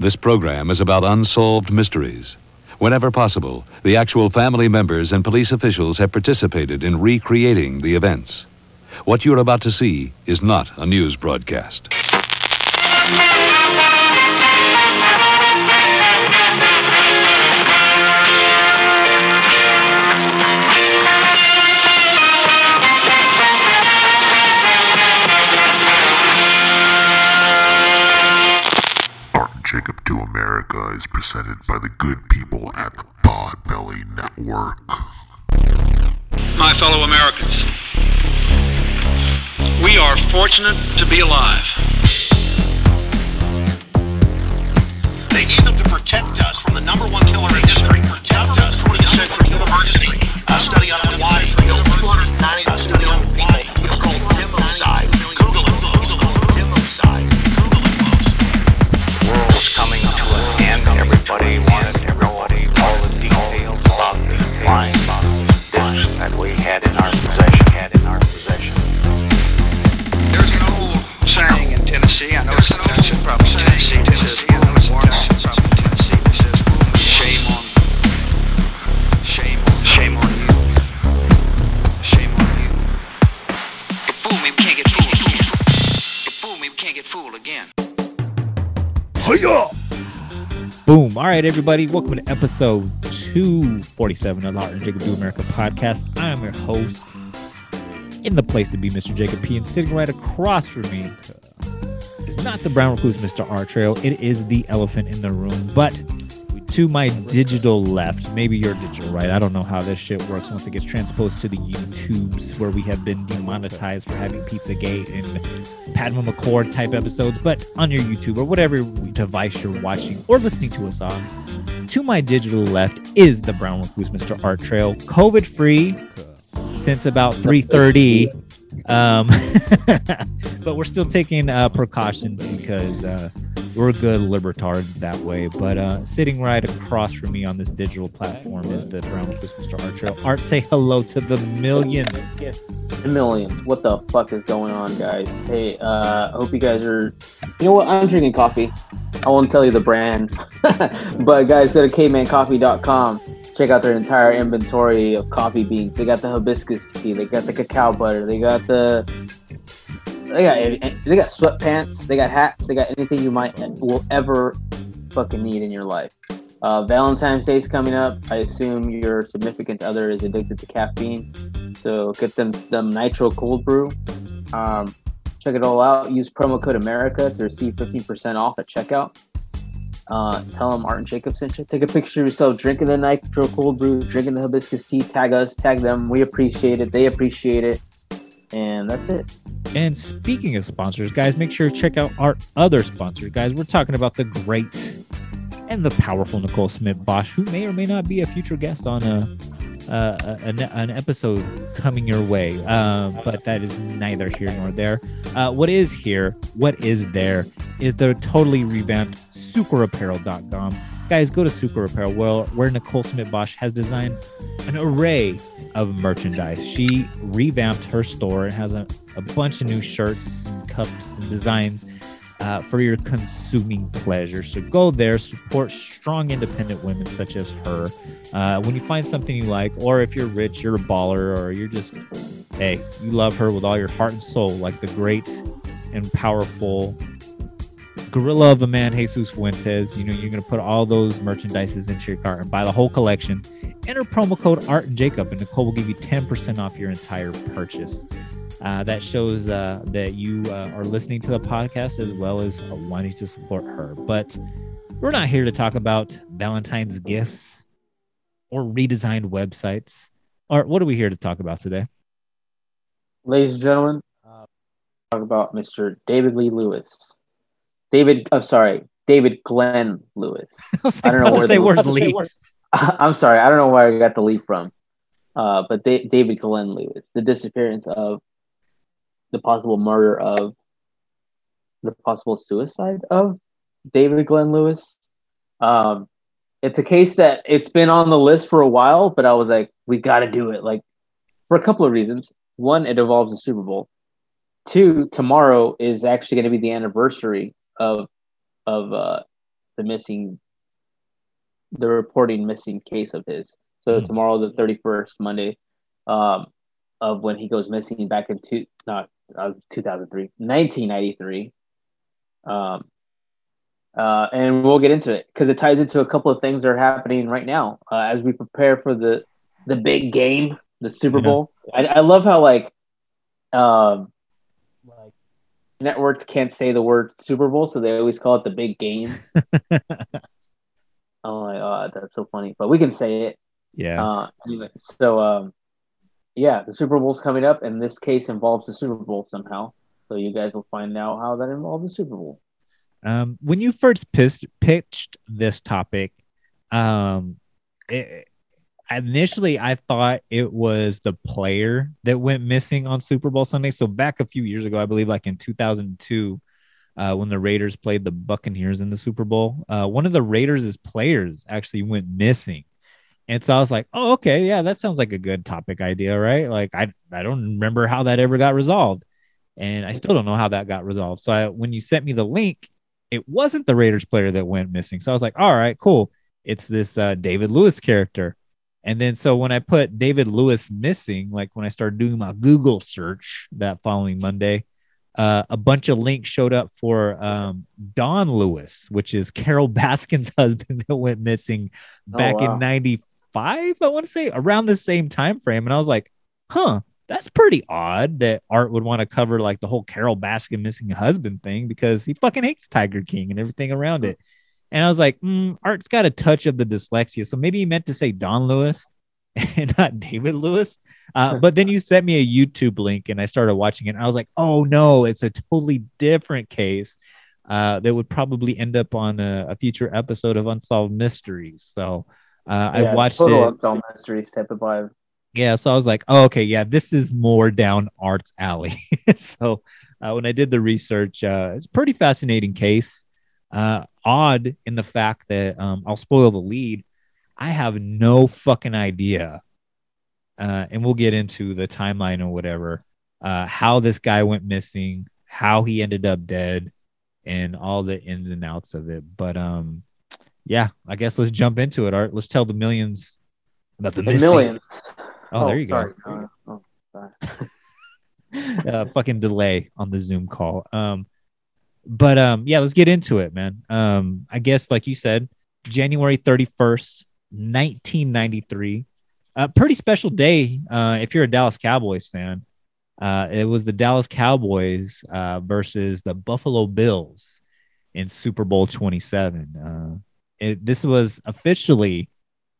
This program is about unsolved mysteries. Whenever possible, the actual family members and police officials have participated in recreating the events. What you're about to see is not a news broadcast. And to America is presented by the good people at the Podbelly Network. my fellow Americans. We are fortunate to be alive. They need them to protect us from the number one killer in history. Protect us from the Central University. A study on why killed 290. A study on why it's called democide. Google it. It's called democide. Was coming to an end. Everybody wanted to know all the details about the flying discs that we had in our possession. Had in our possession. There's an old saying in Tennessee. I know it's it's probably Tennessee. Is I know it's Tennessee. Boom. All right, everybody. Welcome to episode 247 of the Art and Jacob Do America podcast. I am your host in the place to be, Mr. Jacob P. And sitting right across from me uh, is not the brown recluse, Mr. R. Trail. It is the elephant in the room. But to my digital left, maybe your digital right. I don't know how this shit works once it gets transposed to the YouTubes where we have been demonetized for having Pizzagate and Padma McCord type episodes, but on your YouTube or whatever device you're watching or listening to us on. To my digital left is the brown recluse, Mr. Art Trail, COVID free since about 3:30. Um, but we're still taking uh, precautions because uh, we're good libertards that way. But uh, sitting right across from me on this digital platform is the brown recluse, Mr. Art Trail. Art, say hello to the millions. A million. What the fuck is going on, guys? Hey, uh, hope you guys are. You know what? I'm drinking coffee. I won't tell you the brand, but guys, go to kmancoffee.com. Check out their entire inventory of coffee beans. They got the hibiscus tea. They got the cacao butter. They got the. They got they got sweatpants. They got hats. They got anything you might will ever fucking need in your life. Uh, Valentine's Day is coming up. I assume your significant other is addicted to caffeine, so get them them nitro cold brew. Um, check it all out. Use promo code America to receive 15% off at checkout. Uh, tell them Art and Jacob sent you. Take a picture of yourself drinking the nitro cold brew, drinking the hibiscus tea. Tag us, tag them. We appreciate it. They appreciate it. And that's it. And speaking of sponsors, guys, make sure to check out our other sponsors. Guys, we're talking about the great and the powerful Nicole Smith Bosch, who may or may not be a future guest on a, an, an episode coming your way. Um, but that is neither here nor there. Uh, what is here, what is there, is the totally revamped sucreapparel.com. Guys, go to Sucre Apparel, where, where Nicole Smith Bosch has designed an array of merchandise. She revamped her store and has a, a bunch of new shirts cups and designs uh, for your consuming pleasure. So go there, support strong independent women such as her. Uh, when you find something you like, or if you're rich, you're a baller, or you're just, hey, you love her with all your heart and soul, like the great and powerful gorilla of a man, Jesus Fuentes. You know, you're going to put all those merchandises into your cart and buy the whole collection. Enter promo code Art and Jacob, and Nicole will give you 10% off your entire purchase. Uh, that shows uh, that you uh, are listening to the podcast as well as uh, wanting to support her. But we're not here to talk about Valentine's gifts or redesigned websites. Or what are we here to talk about today? Ladies and gentlemen, uh, talk about Mr. David Lee Lewis. David, I'm sorry, David Glenn Lewis. I don't know where say the- where's Lee. I'm sorry, I don't know where I got the lead from. Uh, but da- David Glenn Lewis, the disappearance of the possible murder of the possible suicide of David Glenn Lewis. Um, it's a case that it's been on the list for a while, but I was like, we got to do it. Like for a couple of reasons. One, it involves the Super Bowl. Two, tomorrow is actually going to be the anniversary of of uh, the missing, the reporting missing case of his. So Hmm. tomorrow, the thirty first, Monday, um, of when he goes missing back in two, not uh, was 2003, 1993. Um, uh, and we'll get into it because it ties into a couple of things that are happening right now uh, as we prepare for the the big game, the Super Yeah. Bowl. I, I love how like um like networks can't say the word Super Bowl, so they always call it the big game. oh my god, that's so funny. But we can say it. Yeah. Uh, anyway, so um, yeah, the Super Bowl's coming up, and this case involves the Super Bowl somehow. So you guys will find out how that involves the Super Bowl. Um, when you first pitched this topic, um, it, initially I thought it was the player that went missing on Super Bowl Sunday. So back a few years ago, I believe, like in 2002, uh, when the Raiders played the Buccaneers in the Super Bowl, uh, one of the Raiders' players actually went missing. And so I was like, oh, okay, yeah, that sounds like a good topic idea, right? Like I, I don't remember how that ever got resolved. And I still don't know how that got resolved. So I, when you sent me the link, it wasn't the Raiders player that went missing. So I was like, all right, cool. It's this uh, David Lewis character. And then so when I put David Lewis missing, like when I started doing my Google search that following Monday, uh, a bunch of links showed up for um, Don Lewis, which is Carol Baskin's husband that went missing Oh, back wow. in 95, I want to say around the same time frame. And I was like, huh, that's pretty odd that Art would want to cover like the whole Carol Baskin missing husband thing because he fucking hates Tiger King and everything around it. And I was like, mm, Art's got a touch of the dyslexia. So maybe he meant to say Don Lewis and not David Lewis. Uh, but then you sent me a YouTube link and I started watching it. And I was like, oh no, it's a totally different case uh, that would probably end up on a, a future episode of Unsolved Mysteries. So uh, I watched total it. Unsolved Mysteries type of vibe. Yeah, so I was like, oh, okay, yeah, this is more down Art's alley. so uh, when I did the research, uh, it's a pretty fascinating case. Uh, odd in the fact that um, I'll spoil the lead. I have no fucking idea, uh, and we'll get into the timeline or whatever. Uh, how this guy went missing, how he ended up dead, and all the ins and outs of it. But um, yeah, I guess let's jump into it. Art, let's tell the millions about the The missing. millions. Oh, there you sorry. go. Uh, oh, sorry. uh, fucking delay on the Zoom call. Um, but um, yeah, let's get into it, man. Um, I guess like you said, January thirty first, nineteen ninety three. A pretty special day uh, if you're a Dallas Cowboys fan. Uh, it was the Dallas Cowboys uh, versus the Buffalo Bills in Super Bowl 27. Uh, it, this was officially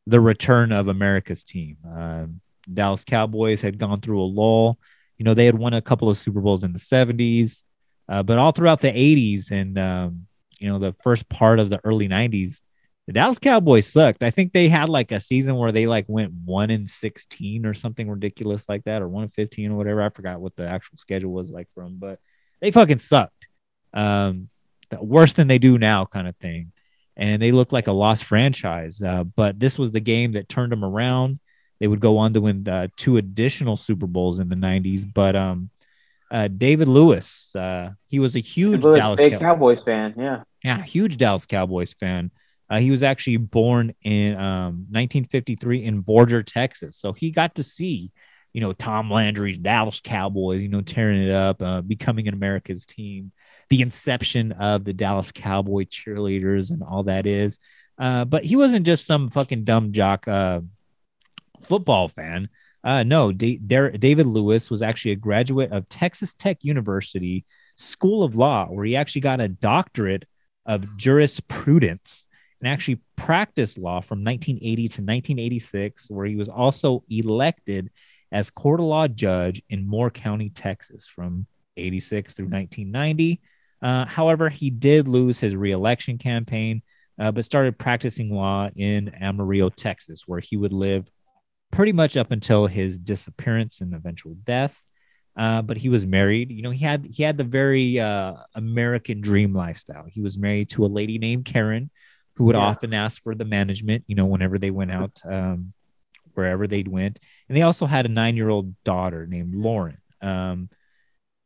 the return of America's team. Um, Dallas Cowboys had gone through a lull. You know, they had won a couple of Super Bowls in the 70s, uh, but all throughout the 80s and, um, you know, the first part of the early 90s, the Dallas Cowboys sucked. I think they had like a season where they like went one in 16 or something ridiculous like that, or one in 15 or whatever. I forgot what the actual schedule was like from, but they fucking sucked. Um, worse than they do now, kind of thing. And they looked like a lost franchise. Uh, but this was the game that turned them around. They would go on to win uh, two additional Super Bowls in the 90s. But um, uh, David Lewis, uh, he was a huge Louis, Dallas big Cow- Cowboys fan. Yeah. yeah, huge Dallas Cowboys fan. Uh, he was actually born in um, 1953 in Borger, Texas. So he got to see, you know, Tom Landry's Dallas Cowboys, you know, tearing it up, uh, becoming an America's team, the inception of the Dallas Cowboy cheerleaders and all that is. Uh, but he wasn't just some fucking dumb jock uh, football fan. Uh, no, D- David Lewis was actually a graduate of Texas Tech University School of Law, where he actually got a doctorate of jurisprudence and actually practiced law from 1980 to 1986, where he was also elected as court of law judge in Moore County, Texas, from 86 through 1990. Uh, however, he did lose his reelection campaign, uh, but started practicing law in Amarillo, Texas, where he would live pretty much up until his disappearance and eventual death. Uh, but he was married. You know, he had he had the very uh, American dream lifestyle. He was married to a lady named Karen, who would Yeah. often ask for the management. You know, whenever they went out, um, wherever they'd went, and they also had a nine year old daughter named Lauren. Um,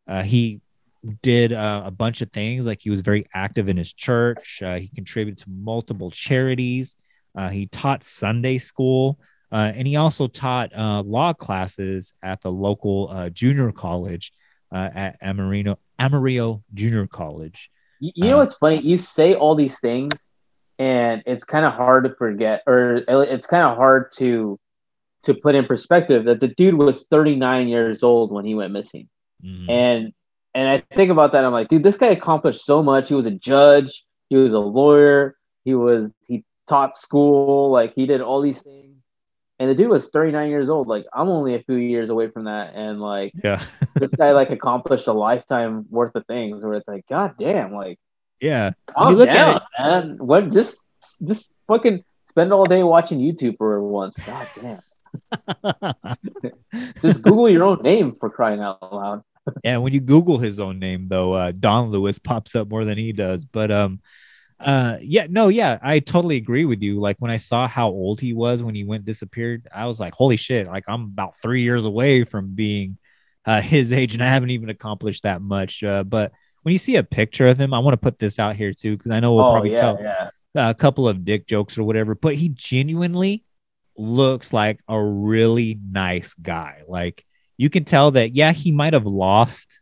uh, he did uh, a bunch of things. Like he was very active in his church. Uh, he contributed to multiple charities. Uh, he taught Sunday school, uh, and he also taught uh, law classes at the local uh, junior college uh, at Amarillo, Amarillo Junior College. You, you know what's funny? You say all these things, and it's kind of hard to forget, or it's kind of hard to to put in perspective that the dude was 39 years old when he went missing. Mhm. And and I think about that. I'm like, dude, this guy accomplished so much. He was a judge. He was a lawyer. He was he taught school. Like he did all these things. And the dude was 39 years old. Like I'm only a few years away from that. And like yeah, this guy like accomplished a lifetime worth of things. Where it's like, god damn, like yeah. calm you look at down, man. What just just fucking spend all day watching YouTube for once. God damn. Just Google your own name for crying out loud. yeah, when you Google his own name though, uh, Don Lewis pops up more than he does. But um, uh, yeah, no, yeah, I totally agree with you. Like when I saw how old he was when he went disappeared, I was like, holy shit! Like I'm about three years away from being uh, his age, and I haven't even accomplished that much. Uh, but when you see a picture of him, I want to put this out here too because I know we'll oh probably yeah, tell yeah. a couple of dick jokes or whatever, but he genuinely looks like a really nice guy. Like you can tell that, yeah, he might have lost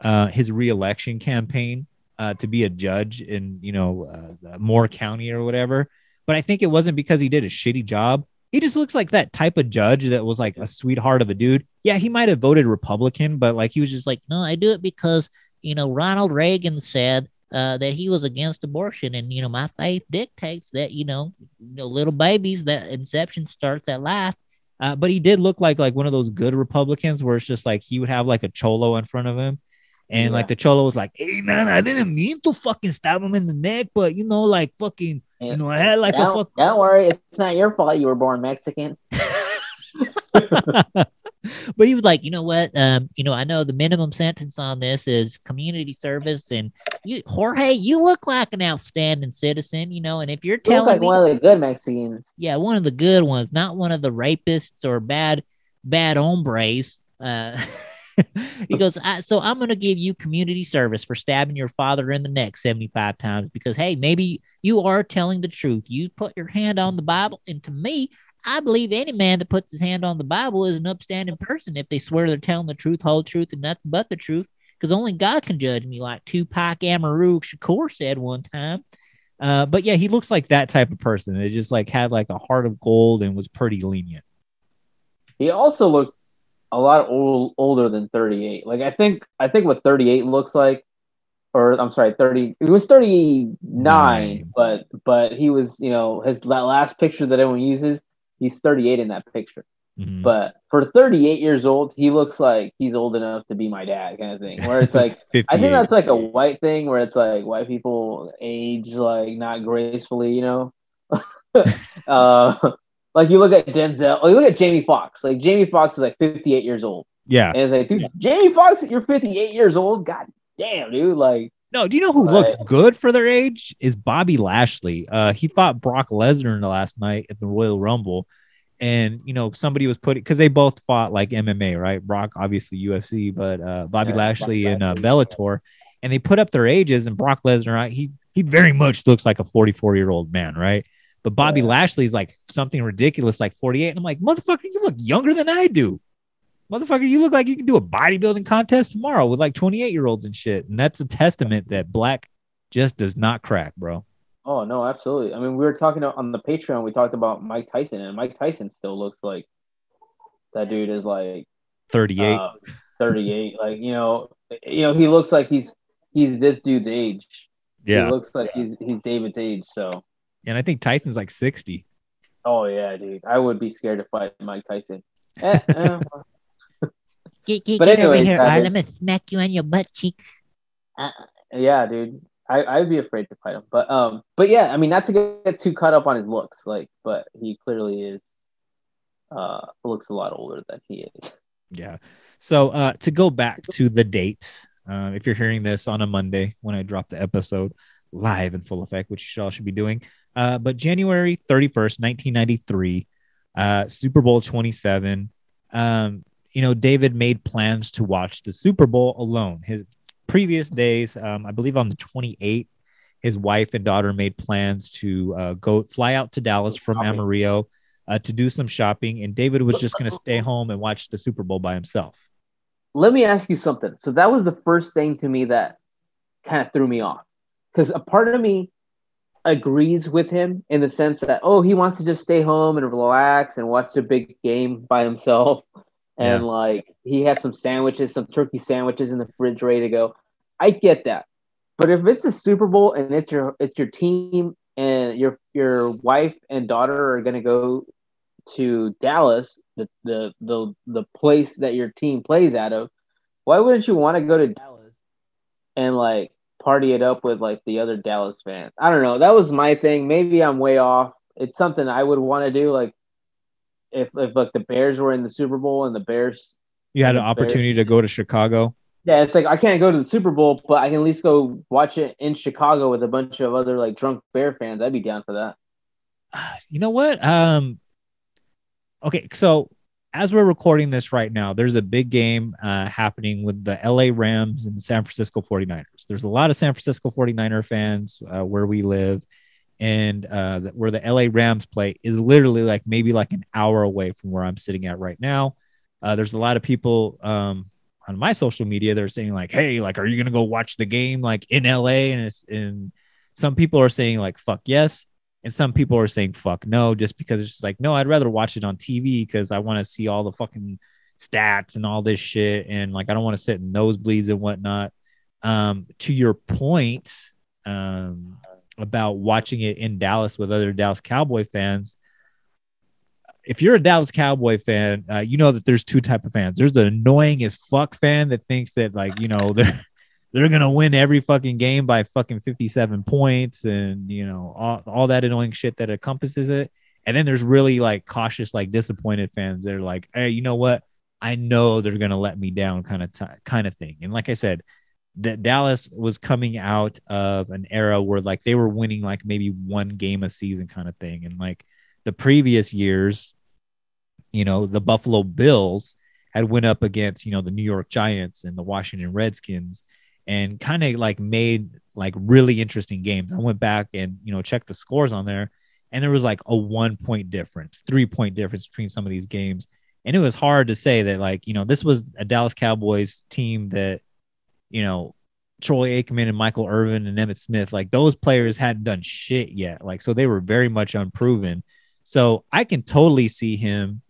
uh, his reelection campaign uh, to be a judge in, you know, uh, Moore County or whatever. But I think it wasn't because he did a shitty job. He just looks like that type of judge that was like a sweetheart of a dude. Yeah, he might have voted Republican, but like he was just like, No, I do it because, you know, Ronald Reagan said uh, that he was against abortion. And, you know, my faith dictates that, you know, you know little babies, that inception starts at life. Uh, but he did look like like one of those good Republicans where it's just like he would have like a cholo in front of him, and like the cholo was like, "Hey man, I didn't mean to fucking stab him in the neck, but you know, like fucking, you know, I had like a don't, fuck." don't worry, it's not your fault you were born Mexican. But he was like, you know what? Um, you know, I know the minimum sentence on this is community service, and you, Jorge, you look like an outstanding citizen, you know. And if you're You telling like me, one of the good Mexicans. yeah, one of the good ones, not one of the rapists or bad, bad hombres. Uh, he goes, I, so I'm going to give you community service for stabbing your father in the neck 75 times because, hey, maybe you are telling the truth. You put your hand on the Bible, and to me, I believe any man that puts his hand on the Bible is an upstanding person if they swear they're telling the truth, whole truth, and nothing but the truth. Because only God can judge me, like Tupac Amaru Shakur said one time. Uh, but yeah, he looks like that type of person. It just like had like a heart of gold and was pretty lenient. He also looked a lot old, older than 38. Like I think I think what 38 looks like, or I'm sorry, 30. He was 39, Nine. but but he was you know his that last picture that everyone uses. He's 38 in that picture. Mhm. But for 38 years old, he looks like he's old enough to be my dad, kind of thing. Where it's like I think that's like a white thing where it's like white people age like not gracefully, you know. uh, like you look at Denzel, or you look at Jamie Foxx. Like Jamie Foxx is like 58 years old, yeah. and it's like, dude, Jamie Foxx, you're 58 years old. God damn, dude. Like, No, do you know who Right. looks good for their age? Is Bobby Lashley. Uh, he fought Brock Lesnar in the last night at the Royal Rumble, and you know somebody was putting because they both fought like MMA, right? Brock obviously UFC, but uh, Bobby Yeah, Lashley Bobby and uh. Bellator, and they put up their ages, and Brock Lesnar, right, he he very much looks like a 44 year old man, right? But Bobby Yeah. Lashley's like something ridiculous, like 48. And I'm like, motherfucker, you look younger than I do. Motherfucker, you look like you can do a bodybuilding contest tomorrow with like 28 year olds and shit. And that's a testament that black just does not crack, bro. oh no, absolutely. I mean, we were talking on the Patreon. We talked about Mike Tyson, and Mike Tyson still looks like that dude is like 38. uh, 38. like you know, you know, he looks like he's he's this dude's age. yeah. he looks like he's he's David's age. So. and I think Tyson's like 60. Oh yeah, dude. I would be scared to fight Mike Tyson. Eh, eh, Get, get, But get over here, Art. I'm going to smack you on your butt cheeks. uh, yeah, dude. I, I'd be afraid to fight him. But um, but yeah, I mean, not to get too caught up on his looks, like, but he clearly is uh looks a lot older than he is. Yeah. So uh, to go back to the date, uh, if you're hearing this on a Monday when I drop the episode live in full effect, which you all should be doing, uh, but January 31st, 1993, uh, Super Bowl 27. Um, you know, David made plans to watch the Super Bowl alone. His previous days, um, I believe on the 28th, his wife and daughter made plans to uh, go fly out to Dallas from Amarillo uh, to do some shopping, and David was just going to stay home and watch the Super Bowl by himself. let me ask you something. So that was the first thing to me that kind of threw me off because a part of me agrees with him in the sense that oh he wants to just stay home and relax and watch a big game by himself and Yeah. like he had some sandwiches some turkey sandwiches in the fridge ready to go i get that but if it's a super bowl and it's your it's your team and your your wife and daughter are to go to dallas the, the the the place that your team plays out of why wouldn't you want to go to dallas and like party it up with like the other Dallas fans. I don't know. That was my thing. Maybe I'm way off. It's something I would want to do. Like if if like the Bears were in the Super Bowl and the Bears, You had an the Bears- opportunity to go to Chicago. yeah, it's like I can't go to the Super Bowl, but I can at least go watch it in Chicago with a bunch of other like drunk Bear fans. I'd be down for that. you know what? Um, okay, so as we're recording this right now, there's a big game uh, happening with the LA Rams and the San Francisco 49ers. There's a lot of San Francisco 49er fans uh, where we live, and uh, where the LA Rams play is literally like maybe like an hour away from where I'm sitting at right now. Uh, there's a lot of people um, on my social media that are saying like, "Hey, like, are you gonna go watch the game like in LA?" And it's and some people are saying like, "Fuck yes." and some people are saying fuck no just because it's just like no i'd rather watch it on tv because i want to see all the fucking stats and all this shit and like i don't want to sit in nosebleeds and whatnot um to your point um about watching it in dallas with other dallas cowboy fans. If you're a dallas cowboy fan uh, you know that there's two type of fans. There's the annoying as fuck fan that thinks that like you know they're they're gonna win every fucking game by fucking 57 points and you know all, all that annoying shit that encompasses it. And then there's really like cautious like disappointed fans that are like hey you know what? I know they're gonna let me down kind of t- kind of thing. And like i said that dallas was coming out of an era where like they were winning like maybe one game a season kind of thing and like the previous years you know the buffalo bills had went up against you know the new york giants and the washington redskins and kind of like made like really interesting games. I went back and you know checked the scores on there, and there was like a one point difference, three point difference between some of these games, and it was hard to say that like you know this was a Dallas Cowboys team that you know Troy Aikman and Michael Irvin and Emmitt Smith like those players hadn't done shit yet, like so they were very much unproven. So I can totally see him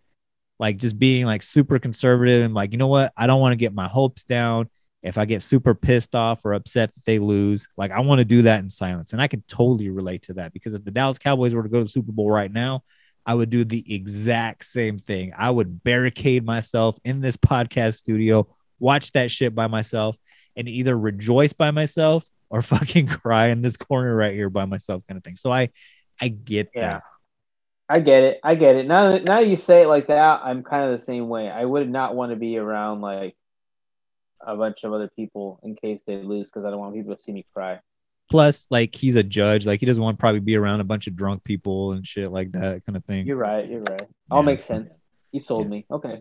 like just being like super conservative and like you know what I don't want to get my hopes down if I get super pissed off or upset that they lose, like I want to do that in silence. And I can totally relate to that because if the Dallas Cowboys were to go to the Super Bowl right now, I would do the exact same thing. I would barricade myself in this podcast studio, watch that shit by myself, and either rejoice by myself or fucking cry in this corner right here by myself, kind of thing. So I, I get Yeah. that. I get it. I get it. Now that now you say it like that, I'm kind of the same way. I would not want to be around like a bunch of other people in case they lose because I don't want people to see me cry. Plus, like he's a judge, like he doesn't want to probably be around a bunch of drunk people and shit like that, kind of thing. You're right. You're right. All Yeah. makes sense. You sold Yeah. me. Okay.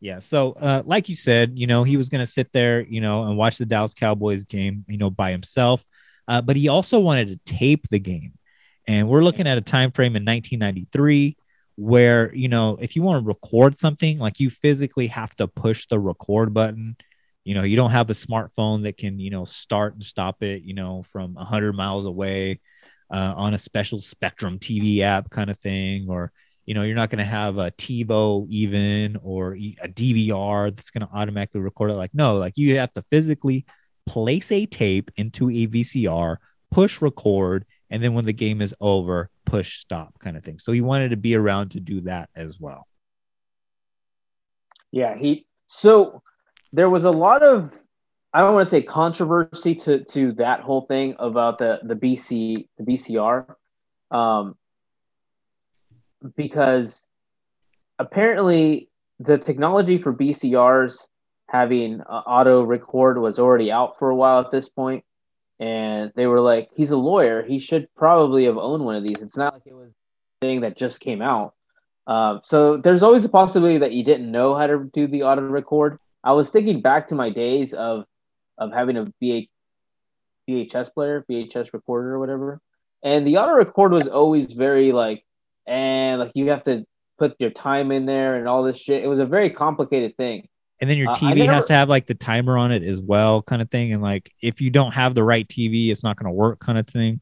Yeah. So, uh, like you said, you know, he was going to sit there, you know, and watch the Dallas Cowboys game, you know, by himself. Uh, but he also wanted to tape the game. And we're looking at a time frame in 1993 where, you know, if you want to record something, like you physically have to push the record button. You know, you don't have a smartphone that can, you know, start and stop it, you know, from 100 miles away uh, on a special Spectrum TV app kind of thing, or you know, you're not going to have a TiVo even or a DVR that's going to automatically record it. Like, no, like you have to physically place a tape into a VCR, push record, and then when the game is over, push stop kind of thing. So he wanted to be around to do that as well. Yeah. He. So there was a lot of I don't want to say controversy to to that whole thing about the the BC the VCR, um, because apparently the technology for VCRs having uh, auto record was already out for a while at this point, and they were like, "He's a lawyer; he should probably have owned one of these." It's not like it was a thing that just came out. Um, so there's always a possibility that you didn't know how to do the auto record. I was thinking back to my days of of having a VH, VHS player, VHS recorder or whatever. And the auto record was always very like, and like you have to put your time in there and all this shit. It was a very complicated thing. And then your Uh, TV never- has to have like the timer on it as well, kind of thing. And like if you don't have the right TV, it's not going to work, kind of thing.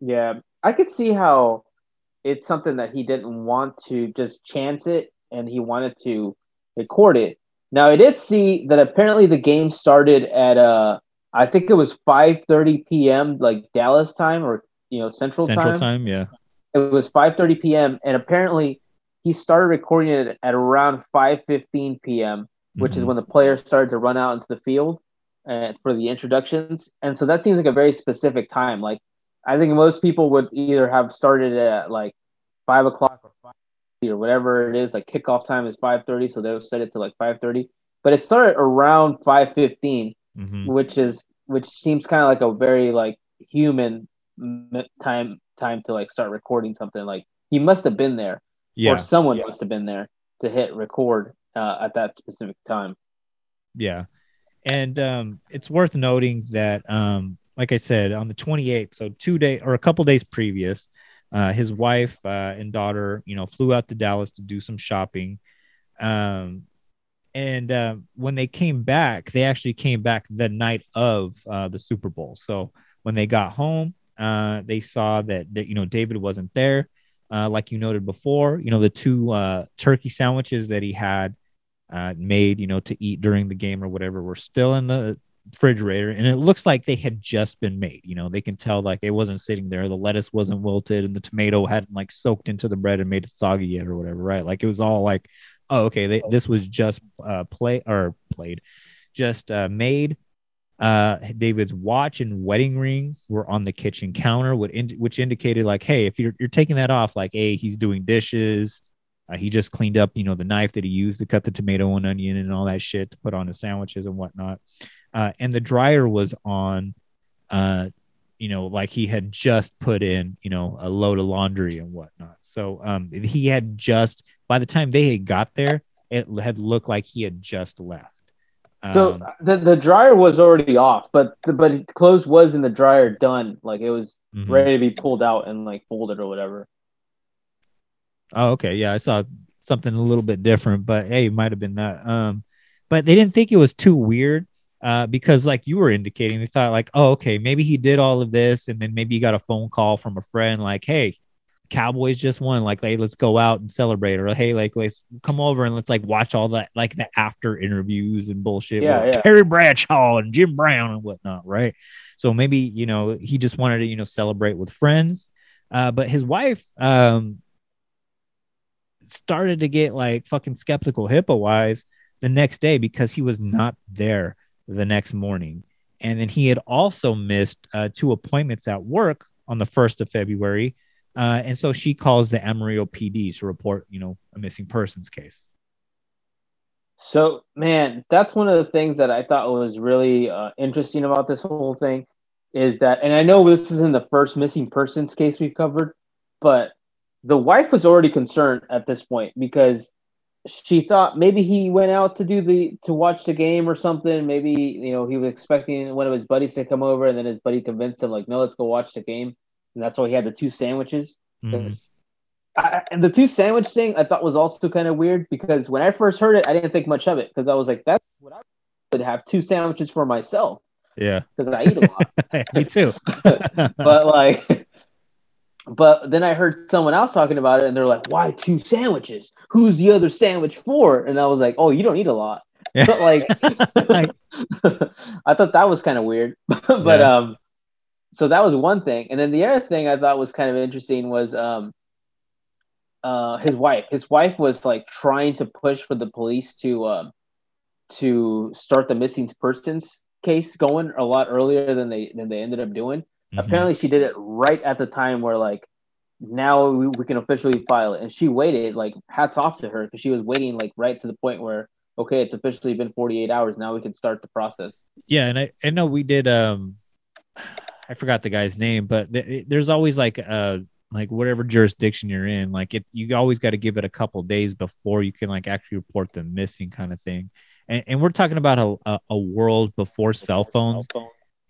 Yeah, I could see how it's something that he didn't want to just chance it, and he wanted to record it. Now I did see that apparently the game started at uh, I think it was five thirty p.m. like Dallas time or you know Central, Central time. time, yeah. It was five thirty p.m. and apparently he started recording it at around five fifteen p.m., which is Mhm. when the players started to run out into the field uh, for the introductions. And so that seems like a very specific time. Like I think most people would either have started at like five o'clock or five or whatever it is. Like kickoff time is five thirty, so they'll set it to like five thirty. But it started around five fifteen, Mhm. which is which seems kind of like a very like human time time to like start recording something. Like he must have been there, Yeah. or someone must have been there to hit record uh, at that specific time. Yeah. And um, it's worth noting that, um, like I said, on the 28th, so two day or a couple days previous, uh, his wife uh, and daughter, you know, flew out to Dallas to do some shopping. Um, and uh, when they came back, they actually came back the night of uh, the Super Bowl. So when they got home, uh, they saw that, that you know David wasn't there. Uh, like you noted before, you know the two uh, turkey sandwiches that he had uh, made, you know, to eat during the game or whatever, were still in the refrigerator, and it looks like they had just been made. You know, they can tell like it wasn't sitting there. The lettuce wasn't wilted, and the tomato hadn't like soaked into the bread and made it soggy yet or whatever. Right? Like it was all like, oh, okay, they, this was just uh, play or played, just made. Uh, David's watch and wedding ring were on the kitchen counter, which, ind- which indicated like, hey, if you're you're taking that off, like, a he's doing dishes. Uh, he just cleaned up, you know, the knife that he used to cut the tomato and onion and all that shit to put on his sandwiches and whatnot. Uh, and the dryer was on, uh, you know, like he had just put in, you know, a load of laundry and whatnot. So um, he had just, by the time they had got there, it had looked like he had just left. So Um, the the dryer was already off, but the, but clothes was in the dryer done, like it was mhm. ready to be pulled out and like folded or whatever. Oh, okay. Yeah, I saw something a little bit different, but hey, it might have been that. Um, but they didn't think it was too weird, uh, because like you were indicating, they thought like, oh, okay, maybe he did all of this, and then maybe he got a phone call from a friend like, hey, Cowboys just won, like, hey, let's go out and celebrate, or hey, like, let's come over and let's like watch all that, like the after interviews and bullshit. Yeah, with yeah. Terry Bradshaw and Jim Brown and whatnot, right? So maybe you know he just wanted to you know celebrate with friends. Uh, but his wife, um, started to get like fucking skeptical hippo wise the next day because he was not there the next morning. And then he had also missed uh, two appointments at work on the 1st of February. Uh, and so she calls the Amarillo PD to report, you know, a missing persons case. So man, that's one of the things that I thought was really uh, interesting about this whole thing is that, and I know this isn't the first missing persons case we've covered, but the wife was already concerned at this point because she thought maybe he went out to do the to watch the game or something. Maybe you know he was expecting one of his buddies to come over, and then his buddy convinced him like, "No, let's go watch the game," and that's why he had the two sandwiches. Because- I, and the two sandwich thing I thought was also kind of weird because when I first heard it, I didn't think much of it because I was like, that's what I would have two sandwiches for myself Yeah, because I eat a lot. me too. but like, but then I heard someone else talking about it and they're like, why two sandwiches? Who's the other sandwich for? And I was like, oh, you don't eat a lot. But like, Like- I thought that was kind of weird. but Yeah. um, so that was one thing, and then the other thing I thought was kind of interesting was um, uh, his wife. His wife was like trying to push for the police to um, to start the missing persons case going a lot earlier than they than they ended up doing. Mhm. Apparently, she did it right at the time where like now we, we can officially file it, and she waited. Like hats off to her because she was waiting like right to the point where okay, it's officially been 48 hours. Now we can start the process. Yeah, and I, I know we did um I forgot the guy's name, but th- there's always like uh like whatever jurisdiction you're in, like it you always got to give it a couple days before you can like actually report them missing kind of thing. and, and we're talking about a, a, a world before cell phones.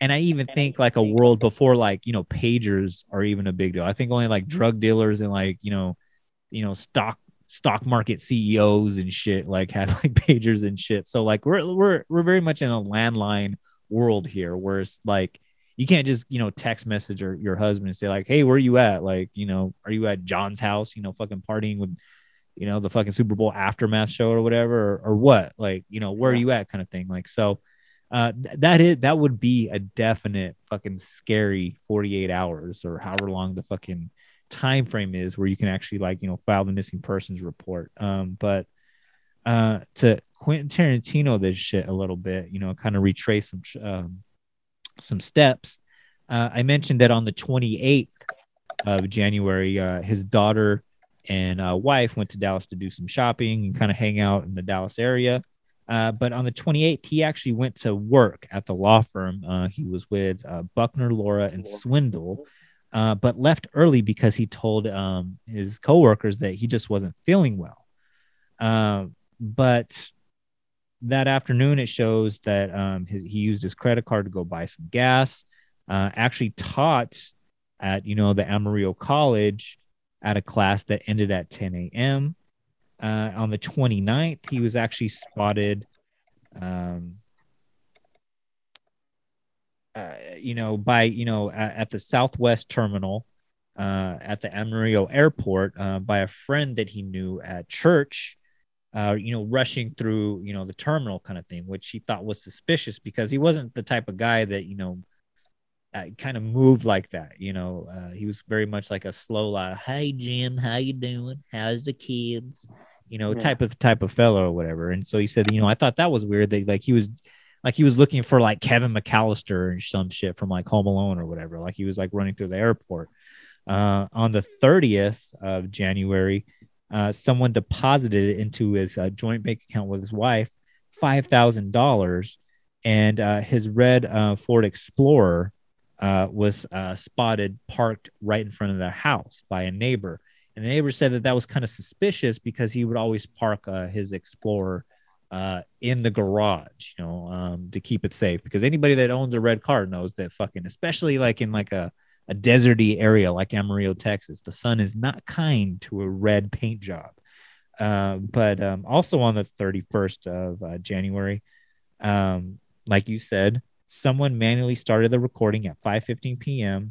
And i even think like a world before like you know pagers are even a big deal. I think only like drug dealers and like you know you know stock stock market ceos and shit like had like pagers and shit. So like we're we're we're very much in a landline world here where it's like you can't just you know text message your, your husband and say like hey where are you at? Like you know are you at john's house you know fucking partying with you know the fucking super bowl aftermath show or whatever or, or what? Like you know where are you at? kind of thing like so uh th- that is that would be a definite fucking scary 48 hours or however long the fucking time frame is where you can actually like you know file the missing persons report. Um but uh to quentin tarantino this shit a little bit you know kind of retrace some um some steps uh, i mentioned that on the 28th of january uh his daughter and uh, wife went to dallas to do some shopping and kind of hang out in the dallas area uh, but on the 28th, he actually went to work at the law firm. Uh, he was with uh, Buckner, Laura, and Swindle, uh, but left early because he told um, his coworkers that he just wasn't feeling well. Um, but that afternoon, it shows that um, his, he used his credit card to go buy some gas. Uh, actually taught at you know the Amarillo College at a class that ended at 10 a.m. Uh, on the 29th, he was actually spotted, um, uh, you know, by, you know, at, at the Southwest Terminal uh, at the Amarillo Airport uh, by a friend that he knew at church, uh, you know, rushing through, you know, the terminal kind of thing, which he thought was suspicious because he wasn't the type of guy that, you know, uh, kind of moved like that. You know, uh, he was very much like a slow, like, "Hey Jim, how you doing? How's the kids?" You know, Yeah. type of type of fellow or whatever. And so he said, you know, I thought that was weird. That like he was, like he was looking for like Kevin McAllister and some shit from like Home Alone or whatever. Like he was like running through the airport. Uh, on the thirtieth of January, uh, someone deposited into his uh, joint bank account with his wife five thousand dollars, and uh, his red uh, Ford Explorer uh, was spotted parked right in front of their house by a neighbor. And the neighbor said that that was kind of suspicious because he would always park his Explorer in the garage, you know, um, to keep it safe. Because anybody that owns a red car knows that fucking, especially like in like a a deserty area like Amarillo, Texas, the sun is not kind to a red paint job. Uh, but um, also on the 31st of uh, January, um, like you said, someone manually started the recording at 5:15 p.m.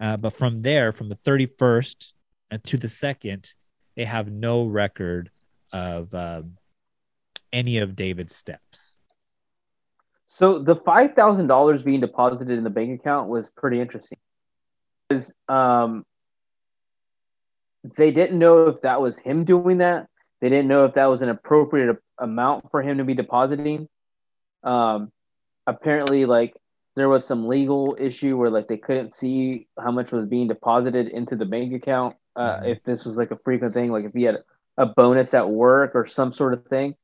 Uh, but from there, from the 31st uh, to the second, they have no record of um, any of David's steps. So the five thousand dollars being deposited in the bank account was pretty interesting. Because um, they didn't know if that was him doing that. They didn't know if that was an appropriate amount for him to be depositing. Um, apparently, like there was some legal issue where like they couldn't see how much was being deposited into the bank account. Uh, Mhm. If this was like a frequent thing, like if he had a bonus at work or some sort of thing.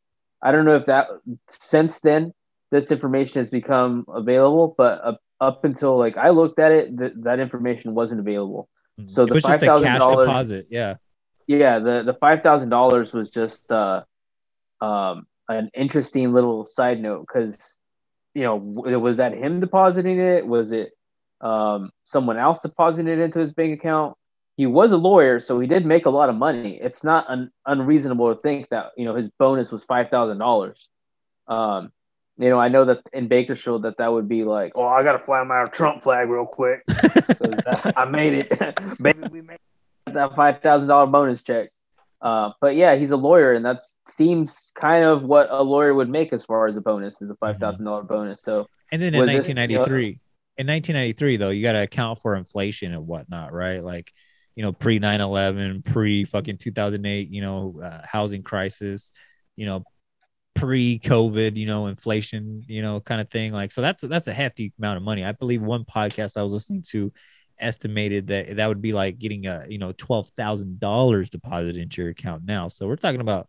I don't know if that since then this information has become available, but up, until like I looked at it, th- that information wasn't available. So it the a cash $5,000 deposit. Yeah. Yeah, the the five thousand dollars was just uh, um, an interesting little side note because you know was that him depositing it? Was it um, someone else depositing it into his bank account? He was a lawyer, so he did make a lot of money. It's not un- unreasonable to think that you know his bonus was five thousand dollars. You know, I know that in Bakersfield that that would be like, oh, I gotta fly my Trump flag real quick. 'Cause I made it. Baby, we made that five thousand dollar bonus check. Uh, but yeah, he's a lawyer, and that seems kind of what a lawyer would make as far as a bonus is a five thousand dollar bonus. So And then in Was this- 1993, in 1993 though, you got to account for inflation and whatnot, right? Like, you know, pre 9/11, pre fucking 2008, you know, uh, housing crisis, you know, pre COVID, you know, inflation, you know, kind of thing. Like, so that's that's a hefty amount of money. I believe one podcast I was listening to estimated that that would be like getting a you know twelve thousand dollars deposited into your account now. So we're talking about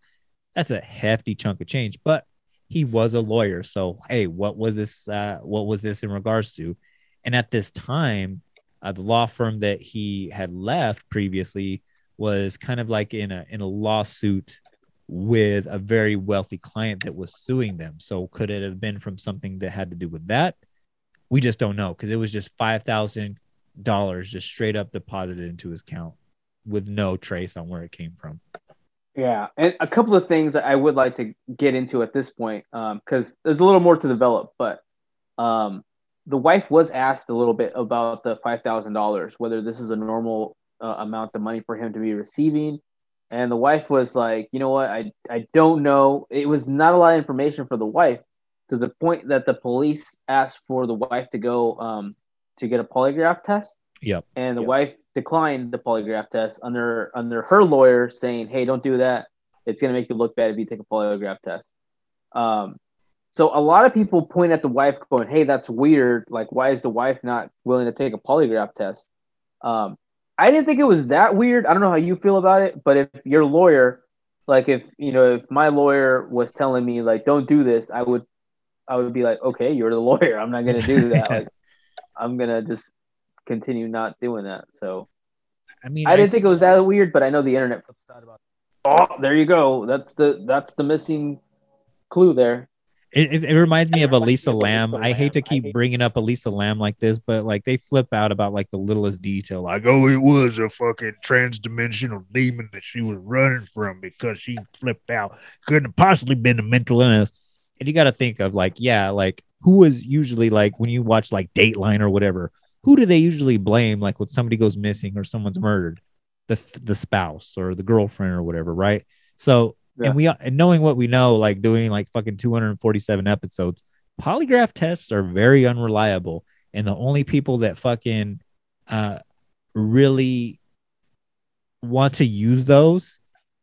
that's a hefty chunk of change. But he was a lawyer, so hey, what was this? Uh, what was this in regards to? And at this time, uh, the law firm that he had left previously was kind of like in a in a lawsuit with a very wealthy client that was suing them. So could it have been from something that had to do with that? We just don't know because it was just five thousand dollars just straight up deposited into his account with no trace on where it came from. Yeah, and a couple of things that I would like to get into at this point, because there's a little more to develop. But um, the wife was asked a little bit about the five thousand dollars, whether this is a normal uh, amount of money for him to be receiving, and the wife was like, you know what, I I don't know. It was not a lot of information for the wife to the point that the police asked for the wife to go um, to get a polygraph test, Yep. and the Yep. wife declined the polygraph test under under her lawyer saying, "Hey, don't do that. It's going to make you look bad if you take a polygraph test." Um, so a lot of people point at the wife, going, "Hey, that's weird. Like, why is the wife not willing to take a polygraph test?" Um, I didn't think it was that weird. I don't know how you feel about it, but if your lawyer, like, if you know, if my lawyer was telling me like, "Don't do this," I would, I would be like, "Okay, you're the lawyer. I'm not going to do that. like, I'm gonna just continue not doing that." So I mean, I didn't s- think it was that weird, but I know the internet flips out about. Oh, there you go. That's the that's the missing clue there. It, it, it reminds me of Elisa Lam. I hate to keep bringing up Elisa Lam like this, but like they flip out about like the littlest detail. Like, oh, it was a fucking transdimensional demon that she was running from because she flipped out. Couldn't have possibly been a mental illness. And you got to think of like, yeah, like who is usually like when you watch like Dateline or whatever, who do they usually blame? Like when somebody goes missing or someone's murdered, the the spouse or the girlfriend or whatever, right? So And we and knowing what we know, like doing like fucking 247 episodes, polygraph tests are very unreliable, and the only people that fucking uh really want to use those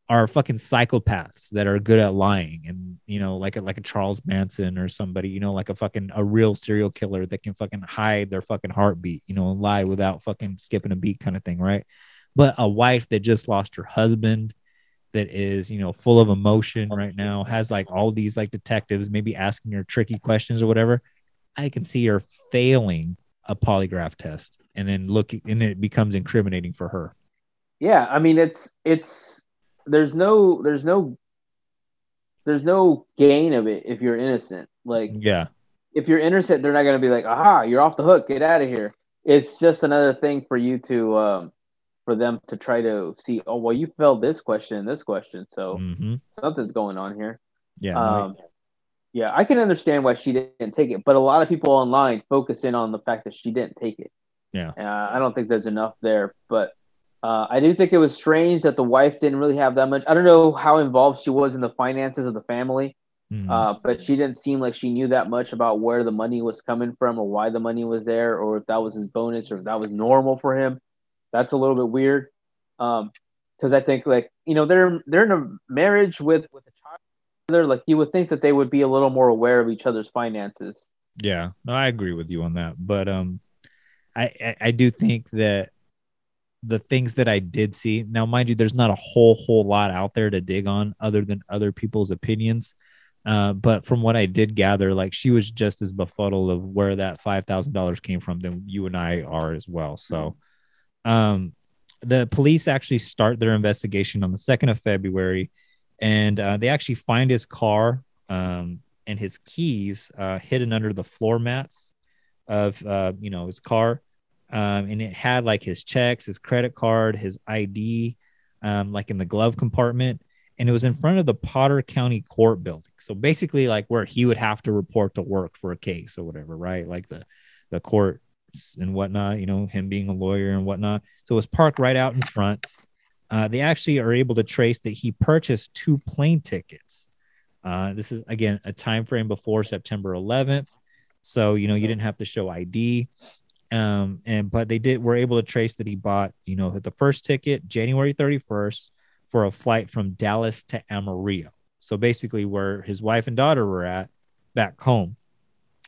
are fucking psychopaths that are good at lying and you know like a like a Charles Manson or somebody you know like a fucking a real serial killer that can fucking hide their fucking heartbeat you know and lie without fucking skipping a beat kind of thing right? But a wife that just lost her husband that is you know full of emotion right now has like all these like detectives maybe asking her tricky questions or whatever i can see her failing a polygraph test and then looking and it becomes incriminating for her Yeah, I mean it's it's there's no there's no there's no gain of it if you're innocent. Like yeah if you're innocent, they're not gonna be like, aha, you're off the hook, get out of here. It's just another thing for you to um for them to try to see, oh well you failed this question and this question, so hmm something's going on here. yeah Um, yeah, I can understand why she didn't take it, but a lot of people online focus in on the fact that she didn't take it. Yeah. uh, I don't think there's enough there, but uh, I do think it was strange that the wife didn't really have that much. I don't know how involved she was in the finances of the family, mhm. uh, but she didn't seem like she knew that much about where the money was coming from or why the money was there, or if that was his bonus or if that was normal for him. That's a little bit weird. Um, because I think like you know they're they're in a marriage with with a child. Like you would think that they would be a little more aware of each other's finances. Yeah, no, I agree with you on that. But um, I, I I do think that the things that I did see now, mind you, there's not a whole whole lot out there to dig on other than other people's opinions. Uh, but from what I did gather, like she was just as befuddled of where that five thousand dollars came from than you and I are as well. So, um, the police actually start their investigation on the second of February, and uh, they actually find his car um, and his keys uh, hidden under the floor mats of uh, you know his car, um, and it had like his checks, his credit card, his ID, um, like in the glove compartment, and it was in front of the Potter County Court building. So basically, like where he would have to report to work for a case or whatever, right? Like the the courts and whatnot. You know, him being a lawyer and whatnot. So it was parked right out in front. Uh, they actually are able to trace that he purchased two plane tickets. Uh, this is again a time frame before September 11th, so you know you didn't have to show ID. Um, and but they did were able to trace that he bought you know the first ticket January 31st for a flight from Dallas to Amarillo. So basically, where his wife and daughter were at back home.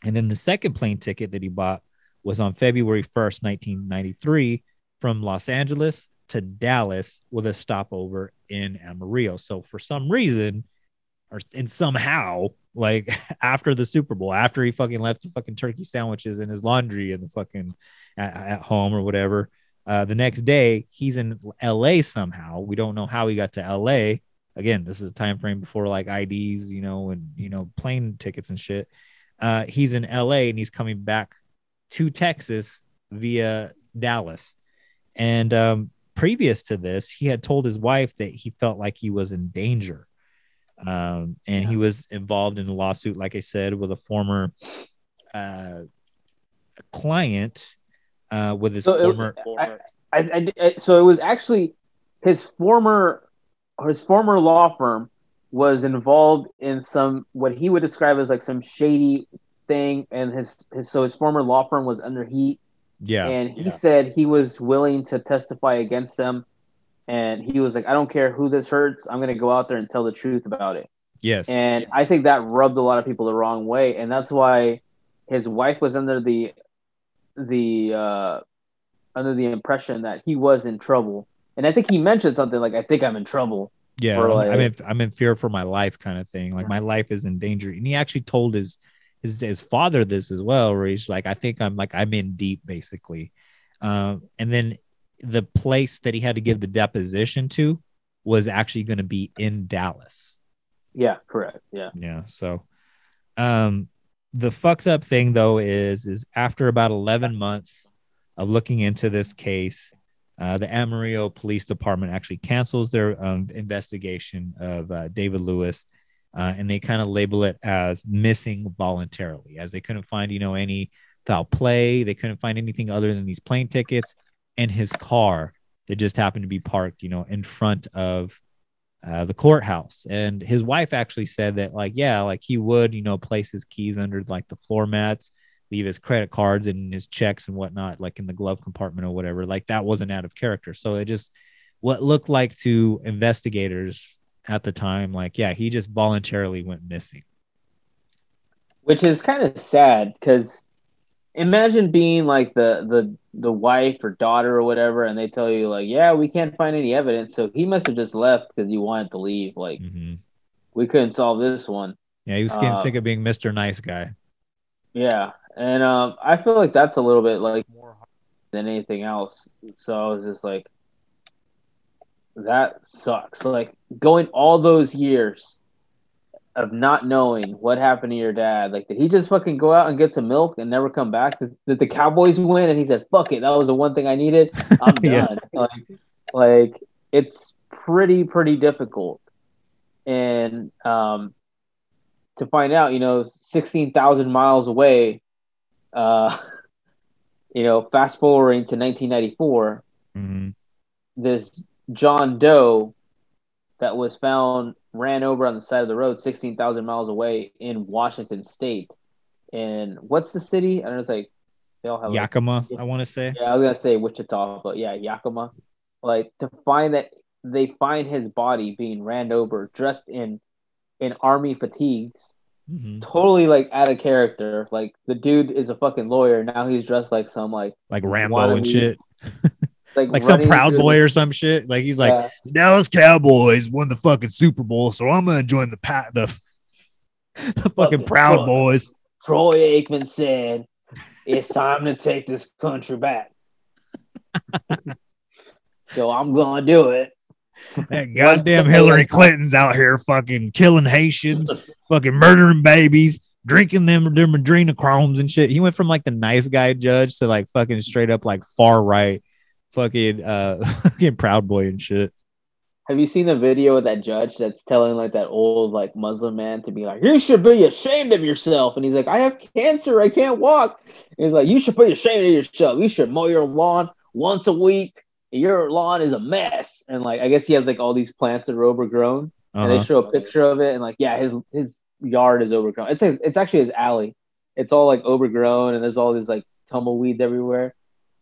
And then the second plane ticket that he bought was on February 1st, 1993, from Los Angeles to Dallas with a stopover in Amarillo. So for some reason, or and somehow, like after the Super Bowl, after he fucking left the fucking turkey sandwiches in his laundry in the fucking at, at home or whatever, uh, the next day he's in LA somehow. We don't know how he got to LA again, this is a time frame before like IDs, you know, and you know, plane tickets and shit. Uh, he's in LA and he's coming back to Texas via Dallas. And um, previous to this, he had told his wife that he felt like he was in danger. Um, and he was involved in a lawsuit, like I said, with a former uh, client uh, with his So it- former. I, I, I, so it was actually his former his former law firm was involved in some what he would describe as like some shady thing, and his, his so his former law firm was under heat, yeah. and he yeah. said he was willing to testify against them, and he was like, I don't care who this hurts, I'm gonna go out there and tell the truth about it. yes. And I think that rubbed a lot of people the wrong way, and that's why his wife was under the the uh, under the impression that he was in trouble. And I think he mentioned something like, "I think I'm in trouble." yeah. or, I'm, I'm in, I'm in fear for my life, kind of thing. Like my life is in danger. And he actually told his his his father this as well, where he's like, I think I'm like I'm in deep, basically. Um, and then the place that he had to give the deposition to was actually going to be in Dallas. Yeah, correct. Yeah, Yeah. So, um, the fucked up thing though is is after about 11 months of looking into this case, uh, the Amarillo Police Department actually cancels their um, investigation of uh, David Lewis, uh, and they kind of label it as missing voluntarily, as they couldn't find you know any foul play, they couldn't find anything other than these plane tickets and his car that just happened to be parked, you know, in front of uh, the courthouse. And his wife actually said that, like, yeah, like he would, you know, place his keys under like the floor mats, leave his credit cards and his checks and whatnot, like in the glove compartment or whatever. Like that wasn't out of character. So it just what looked like to investigators at the time, like, yeah, he just voluntarily went missing. which is kind of sad because imagine being like the the the wife or daughter or whatever, and they tell you like, "Yeah, we can't find any evidence." So he must have just left because he wanted to leave. Like, hmm we couldn't solve this one. Yeah, he was getting Uh, sick of being Mr. Nice Guy. Yeah, and um, I feel like that's a little bit like more than anything else. So I was just like, that sucks. Like going all those years of not knowing what happened to your dad. Like, did he just fucking go out and get some milk and never come back? Did, did the Cowboys win? And he said, "Fuck it, that was the one thing I needed. I'm Yeah. done." Like, like it's pretty pretty difficult, and um, to find out, you know, sixteen thousand miles away. Uh, you know, fast forwarding to 1994, hmm this John Doe that was found ran over on the side of the road 16,000 miles away in Washington state. And what's the city? I don't know, it's like they all have like, Yakima, I want to say. yeah, I was gonna say Wichita, but yeah, Yakima. Like to find that they find his body being ran over, dressed in in army fatigues, Mhm. totally like out of character. Like the dude is a fucking lawyer. Now he's dressed like some like Like Rambo and shit. like Like some Proud Boy the- or some shit. Like he's like, Yeah. Dallas Cowboys won the fucking Super Bowl, so I'm gonna join the pat the, the fucking Proud fuck. Boys. Troy Aikman said, "It's time to take this country back." so I'm gonna do it. That goddamn Hillary Clinton's out here fucking killing Haitians, fucking murdering babies, drinking them their adrenochromes and shit. He went from like the nice guy judge to like fucking straight up like far right, fucking uh, fucking Proud Boy and shit. Have you seen the video of that judge that's telling like that old like Muslim man to be like, "You should be ashamed of yourself," and he's like, "I have cancer, I can't walk." And he's like, "You should be ashamed of yourself. You should mow your lawn once a week. Your lawn is a mess." And like, I guess he has like all these plants that are overgrown, and they Uh-huh. show a picture of it, and like, yeah, his his yard is overgrown. It's it's actually his alley. It's all like overgrown, and there's all these like tumbleweeds everywhere.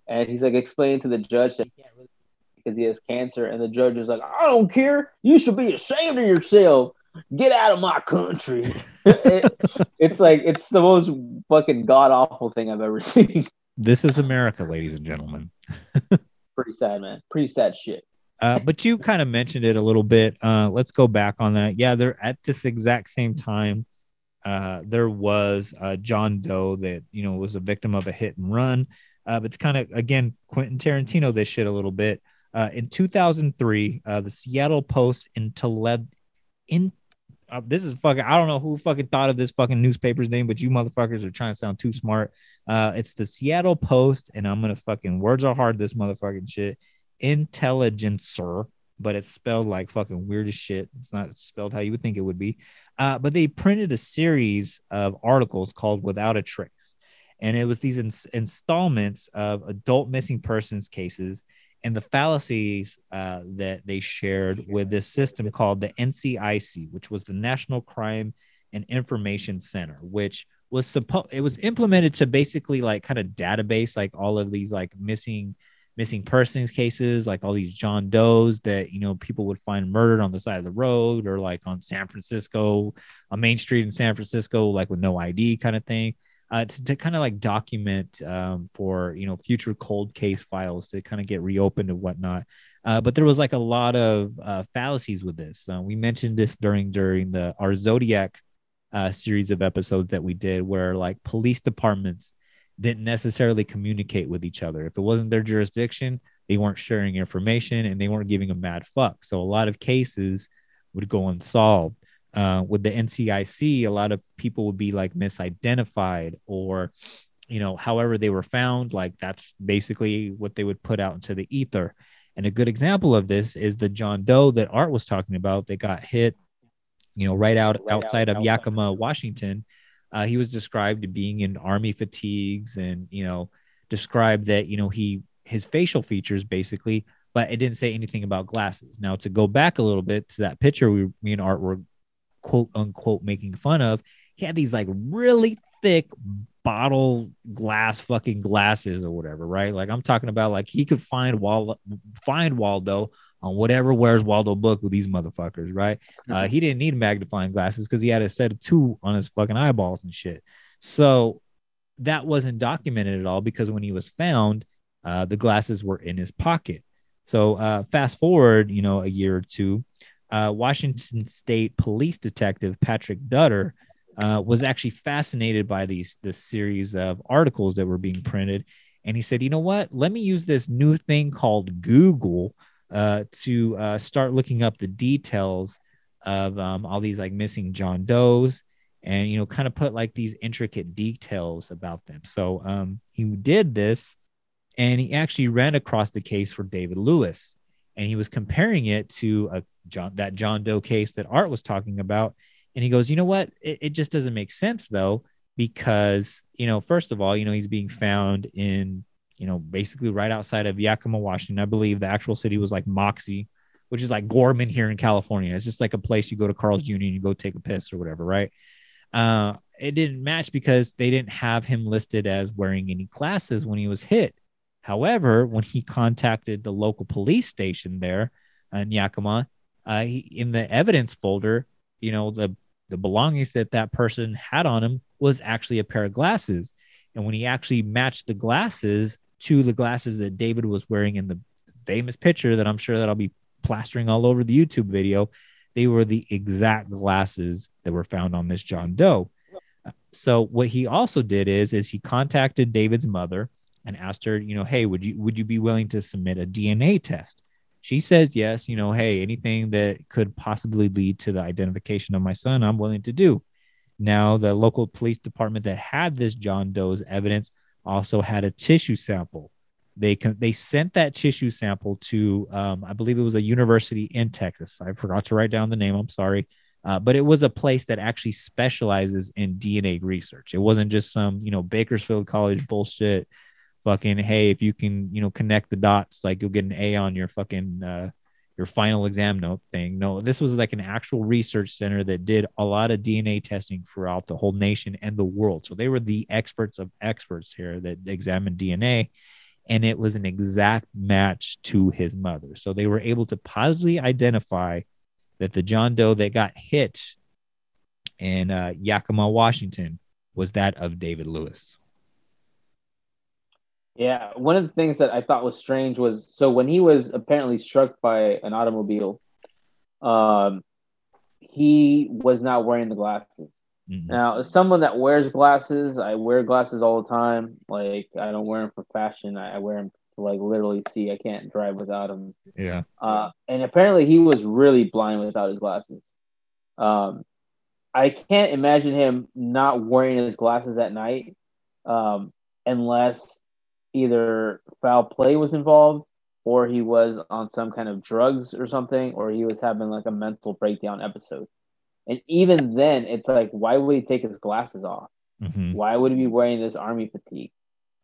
And he's like explaining to the judge that he can't really because he has cancer, and the judge is like, "I don't care. You should be ashamed of yourself. Get out of my country." It- it's like it's the most fucking god awful thing I've ever seen. This is America, ladies and gentlemen. Pretty sad, man. Pretty sad shit. Uh, but you kind of mentioned it a little bit. Uh, let's go back on that. Yeah, they're at this exact same time. Uh, there was uh, John Doe that you know was a victim of a hit and run. Uh, but it's kind of again Quentin Tarantino this shit a little bit. Uh, in 2003, uh, the Seattle Post in Toledo, in uh, this is fucking I don't know who fucking thought of this fucking newspaper's name, but you motherfuckers are trying to sound too smart. Uh it's the Seattle Post, and I'm gonna fucking words are hard this motherfucking shit. Intelligencer, but it's spelled like fucking weird as shit. It's not spelled how you would think it would be. Uh, but they printed a series of articles called Without a Trace. And it was these ins- installments of adult missing persons cases and the fallacies uh, that they shared with this system called the NCIC, which was the National Crime and Information Center, which was supposed it was implemented to basically like kind of database like all of these like missing missing persons cases, like all these John Does that you know people would find murdered on the side of the road or like on San Francisco, on Main Street in San Francisco, like with no ID kind of thing. Uh, to, to kind of like document um, for you know future cold case files to kind of get reopened and whatnot. Uh, but there was like a lot of uh, fallacies with this. Uh, we mentioned this during during the our Zodiac uh, series of episodes that we did, where like police departments didn't necessarily communicate with each other. If it wasn't their jurisdiction, they weren't sharing information and they weren't giving a mad fuck. So a lot of cases would go unsolved. Uh, with the NCIC, a lot of people would be like misidentified or, you know, however they were found. Like that's basically what they would put out into the ether. And a good example of this is the John Doe that Art was talking about that got hit, you know, right out outside of Yakima, Washington uh, he was described to being in army fatigues and, you know, described that, you know, he, his facial features basically, but it didn't say anything about glasses. Now, to go back a little bit to that picture we, me and Art were quote unquote making fun of, he had these like really thick bottle glass fucking glasses or whatever, right? Like I'm talking about like he could find Waldo find Waldo on whatever Where's Waldo book with these motherfuckers, right? Uh, he didn't need magnifying glasses because he had a set of two on his fucking eyeballs and shit. So that wasn't documented at all because when he was found, uh, the glasses were in his pocket. So uh, fast forward, you know, a year or two, uh, Washington State Police Detective Patrick Dutter uh, was actually fascinated by these this series of articles that were being printed, and he said, "You know what? Let me use this new thing called Google uh, to uh, start looking up the details of um, all these like missing John Does and you know kind of put like these intricate details about them. So um, he did this, and he actually ran across the case for David Lewis, and he was comparing it to a John that John Doe case that Art was talking about, and he goes, you know what? It, it just doesn't make sense though because you know first of all, you know he's being found in you know, basically right outside of Yakima, Washington. I believe the actual city was like Moxee, which is like Gorman here in California. It's just like a place you go to Carl's Jr. and you go take a piss or whatever, right? Uh, it didn't match because they didn't have him listed as wearing any glasses when he was hit. However, when he contacted the local police station there in Yakima, uh, he, in the evidence folder, you know, the the belongings that that person had on him was actually a pair of glasses. And when he actually matched the glasses to the glasses that David was wearing in the famous picture that I'm sure that I'll be plastering all over the YouTube video. They were the exact glasses that were found on this John Doe. So what he also did is is he contacted David's mother and asked her, you know, hey, would you would you be willing to submit a DNA test? She says yes, you know, hey, anything that could possibly lead to the identification of my son, I'm willing to do. Now, the local police department that had this John Doe's evidence also had a tissue sample. They they sent that tissue sample to, um, I believe it was a university in Texas. I forgot to write down the name. I'm sorry, uh, but it was a place that actually specializes in DNA research. It wasn't just some you know Bakersfield College bullshit. Fucking hey, if you can you know connect the dots, like you'll get an A on your fucking uh, your final exam note thing. No, this was like an actual research center that did a lot of DNA testing throughout the whole nation and the world. So they were the experts of experts here that examined DNA. And it was an exact match to his mother. So they were able to positively identify that the John Doe that got hit in uh, Yakima, Washington, was that of David Lewis. Yeah, one of the things that I thought was strange was so when he was apparently struck by an automobile, um, he was not wearing the glasses. Mhm. Now, as someone that wears glasses, I wear glasses all the time. Like I don't wear them for fashion. I, I wear them to like literally see. I can't drive without them. Yeah. Uh, and apparently he was really blind without his glasses. Um, I can't imagine him not wearing his glasses at night, um, unless either foul play was involved, or he was on some kind of drugs or something, or he was having like a mental breakdown episode. And even then, it's like, why would he take his glasses off? Mhm. Why would he be wearing this army fatigue?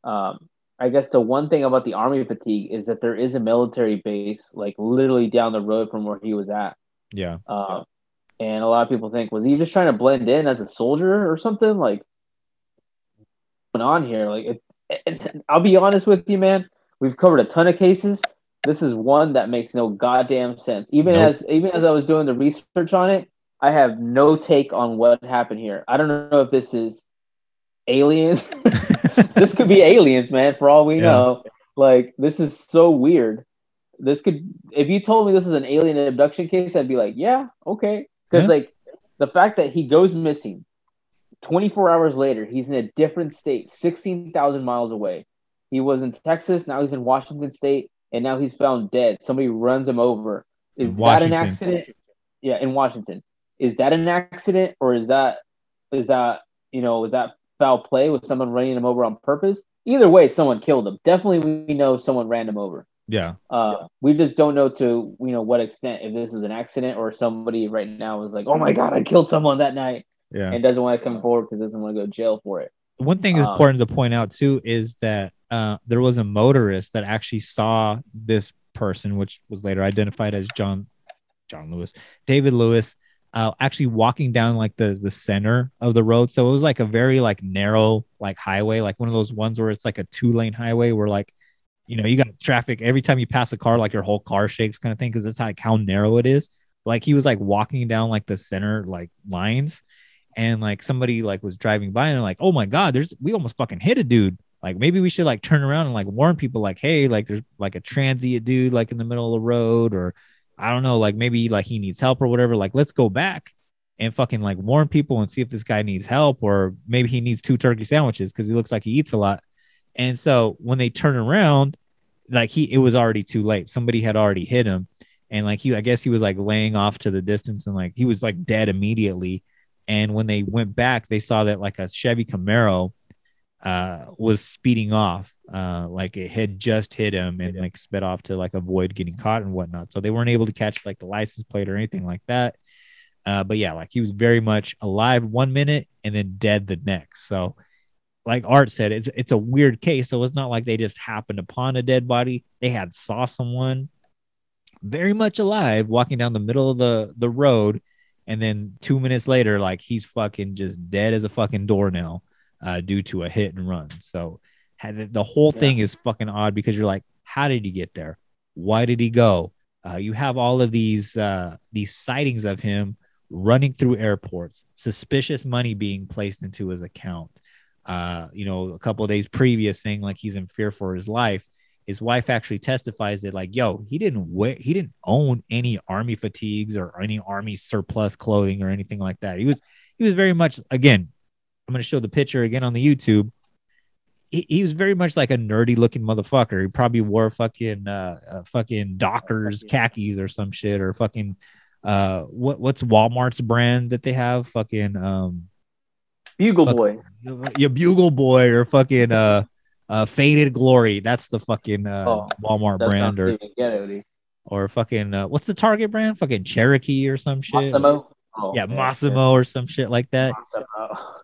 Um, I guess the one thing about the army fatigue is that there is a military base like literally down the road from where he was at. Yeah. Uh, and a lot of people think, was he just trying to blend in as a soldier or something? Like, what's going on here? Like, it, I'll be honest with you, man. We've covered a ton of cases. This is one that makes no goddamn sense. Even Nope. as even as I was doing the research on it, I have no take on what happened here. I don't know if this is aliens. this could be aliens, man. For all we Yeah. know, like this is so weird. This could, if you told me this is an alien abduction case, I'd be like, yeah, okay. Because Yeah. like the fact that he goes missing, 24 hours later, he's in a different state, 16,000 miles away. He was in Texas, now he's in Washington State, and now he's found dead. Somebody runs him over. Is In that an accident? Yeah, in Washington. Is that an accident or is that is that you know is that foul play with someone running him over on purpose? Either way, someone killed him. Definitely, we know someone ran him over. Yeah. Uh, we just don't know to you know what extent if this is an accident or somebody right now is like, oh my god, I killed someone that night Yeah. and doesn't want to come forward because doesn't want to go to jail for it. One thing is Um, important to point out too is that uh, there was a motorist that actually saw this person, which was later identified as John John Lewis, David Lewis, uh, actually walking down like the the center of the road. So it was like a very like narrow like highway, like one of those ones where it's like a two lane highway where like you know you got traffic every time you pass a car, like your whole car shakes kind of thing because that's like how narrow it is. Like he was like walking down like the center like lines and like somebody like was driving by and like, oh my god, there's we almost fucking hit a dude. Like maybe we should like turn around and like warn people like, hey, like there's like a transient dude like in the middle of the road, or I don't know, like maybe like he needs help or whatever. Like let's go back and fucking like warn people and see if this guy needs help, or maybe he needs two turkey sandwiches because he looks like he eats a lot. And so when they turn around, like he it was already too late. Somebody had already hit him. And like he I guess he was like laying off to the distance and like he was like dead immediately. And when they went back, they saw that like a Chevy Camaro uh, was speeding off. Uh, like it had just hit him and like sped off to like avoid getting caught and whatnot. So they weren't able to catch like the license plate or anything like that. Uh, but yeah, like he was very much alive one minute and then dead the next. So, like Art said, it's it's a weird case. So it's not like they just happened upon a dead body. They had saw someone very much alive walking down the middle of the the road and then two minutes later like he's fucking just dead as a fucking doornail uh, due to a hit and run. So the whole thing is fucking odd because you're like how did he get there? Why did he go? Uh, you have all of these uh, these sightings of him running through airports suspicious money being placed into his account. Uh, you know a couple of days previous saying like he's in fear for his life his wife actually testifies that like yo he didn't wear he didn't own any army fatigues or any army surplus clothing or anything like that. He was he was very much again i'm going to show the picture again on the youtube. He, he was very much like a nerdy looking motherfucker. He probably wore fucking uh, uh fucking dockers khakis or some shit or fucking uh what what's walmart's brand that they have? Fucking um Bugle boy. your bugle boy or fucking uh uh faded glory that's the fucking uh Oh, walmart brand or ghetto-y. or fucking uh, what's the target brand fucking cherokee or some shit Mossimo. Oh, yeah mossimo or some shit like that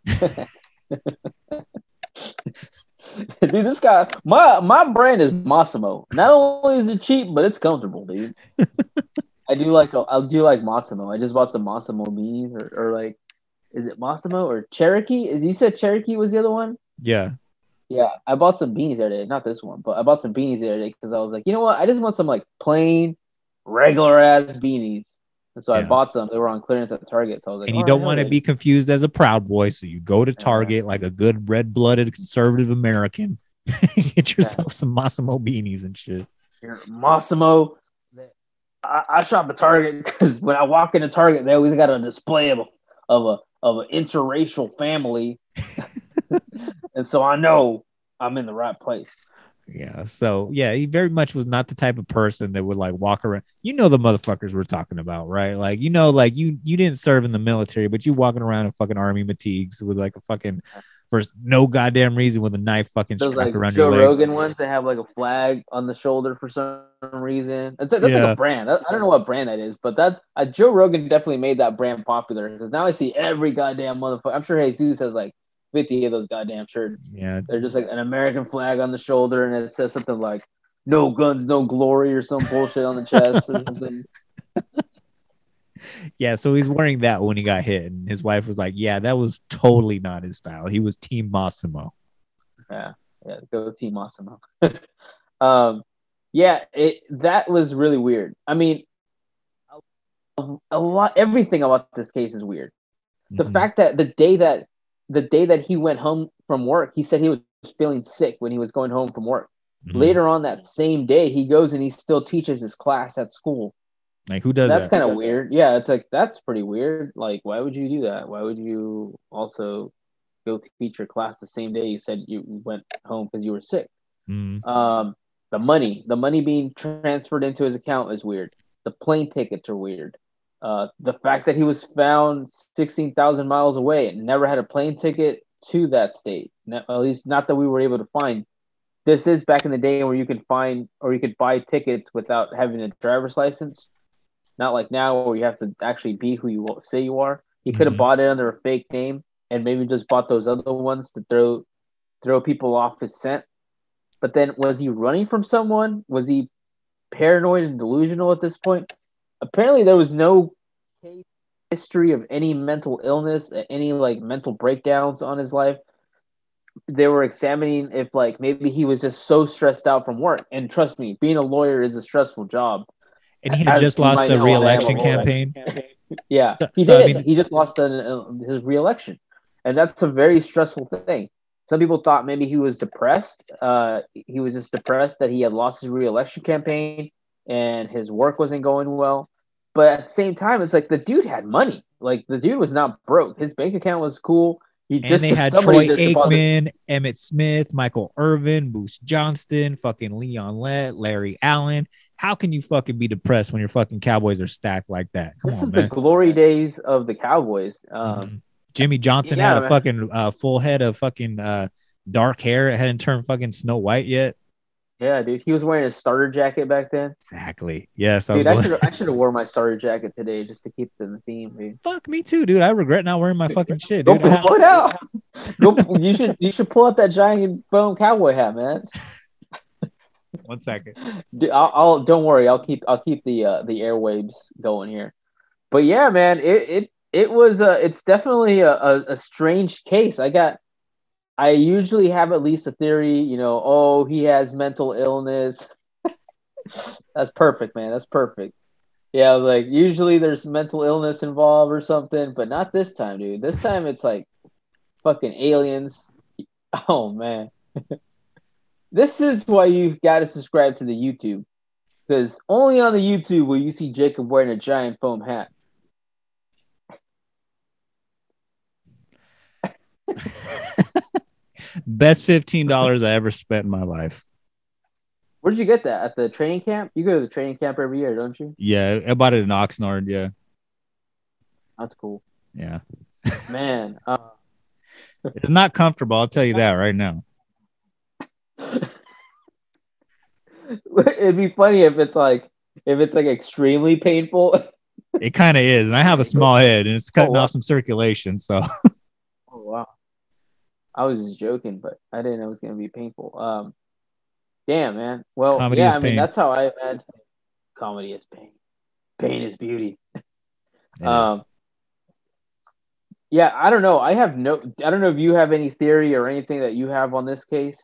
dude, this guy, my my brand is Mossimo. Not only is it cheap, but it's comfortable, dude. I do like I do like Mossimo. I just bought some Mossimo beanies, or, or like, is it Mossimo or Cherokee? Is you said Cherokee was the other one? yeah Yeah, I bought some beanies the other day. Not this one, but I bought some beanies the other day because I was like, you know what? I just want some like plain, regular ass beanies. And so I bought some. They were on clearance at Target. So I was like, and you oh, don't right, want to be confused as a proud boy so you go to target like a good red-blooded conservative american get yourself some mossimo beanies and shit Mossimo. I, I shop at Target because when I walk into Target, they always got a display of a of a of an interracial family, and so I know I'm in the right place. Yeah. So yeah, he very much was not the type of person that would like walk around. You know the motherfuckers we're talking about, right? Like you know, like you you didn't serve in the military, but you walking around in fucking army fatigues with like a fucking for no goddamn reason with a knife fucking Those strapped like around Joe your leg. Rogan ones that have like a flag on the shoulder for some reason. It's that's like a brand. I I don't know what brand that is, but that uh, Joe Rogan definitely made that brand popular because now I see every goddamn motherfucker. I'm sure Jesus has like 50 of those goddamn shirts. Yeah. They're just like an American flag on the shoulder, and it says something like "No guns, no glory" or some bullshit on the chest or something. Yeah. So he's wearing that when he got hit, and his wife was like, "Yeah, that was totally not his style. He was Team Mossimo." Yeah, yeah, go Team Mossimo. um, yeah, it that was really weird. I mean, a, a lot, everything about this case is weird. The Mhm. fact that the day that the day that he went home from work, he said he was feeling sick when he was going home from work. Mhm. Later on that same day, he goes and he still teaches his class at school. like who does that? that's that? kind of weird. Yeah, it's like that's pretty weird. Like, why would you do that? Why would you also go teach your class the same day you said you went home because you were sick? Mhm. Um, the money, the money being transferred into his account is weird. The plane tickets are weird. Uh, the fact that he was found sixteen thousand miles away and never had a plane ticket to that state, not, at least not that we were able to find. This is back in the day where you could find or you could buy tickets without having a driver's license. Not like now where you have to actually be who you say you are. He could have Mhm. bought it under a fake name and maybe just bought those other ones to throw throw people off his scent. But then was he running from someone? Was he paranoid and delusional at this point? Apparently there was no history of any mental illness, any like mental breakdowns on his life. They were examining if like maybe he was just so stressed out from work. And trust me, being a lawyer is a stressful job. And he had As just lost the a know, I am a re-election lawyer. campaign. Yeah, So- he so, I did. mean- he just lost an, uh, his reelection, and that's a very stressful thing. Some people thought maybe he was depressed. Uh, he was just depressed that he had lost his reelection campaign and his work wasn't going well. But at the same time, it's like the dude had money. Like the dude was not broke. His bank account was cool. He And just they had Troy Aikman, Emmitt Smith, Michael Irvin, Moose Johnston, fucking Leon Lett, Larry Allen. How can you fucking be depressed when your fucking Cowboys are stacked like that? Come This on, is man. the glory days of the Cowboys. Um, Mhm. Jimmy Johnson yeah, had a man. fucking uh, full head of fucking uh, dark hair. It hadn't turned fucking Snow White yet. Yeah, dude, he was wearing a starter jacket back then. Exactly. Yes, I Dude, I should I should have wore my starter jacket today just to keep the theme. Dude. fuck me too, dude. I regret not wearing my fucking shit, Go dude. pull it out. Go. You should you should pull out that giant bone cowboy hat, man. One second. Dude, I'll, I'll don't worry. I'll keep I'll keep the uh, the airwaves going here. But yeah, man, it it it was uh it's definitely a, a, a strange case. I got. I usually have at least a theory, you know. Oh, he has mental illness. That's perfect, man. That's perfect. Yeah, I was like, usually there's mental illness involved or something, but not this time, dude. This time it's like fucking aliens. Oh man. this is why you gotta subscribe to the YouTube. Because only on the YouTube will you see Jacob wearing a giant foam hat. Best fifteen dollars I ever spent in my life. Where did you get that? At the training camp? You go to the training camp every year, don't you? Yeah, I bought it in Oxnard. Yeah, That's cool. yeah. Man. Uh, It's not comfortable. I'll tell you that right now. it'd be funny if it's like if it's like extremely painful. It kind of is, and I have a small head, and it's cutting wow. off some circulation. So Oh. I was just joking, but I didn't know it was gonna be painful. Um damn man. Well Comedy yeah, I mean that's how I imagine comedy is pain. Pain is beauty. It is. Um yeah, I don't know. I have no I don't know if you have any theory or anything that you have on this case.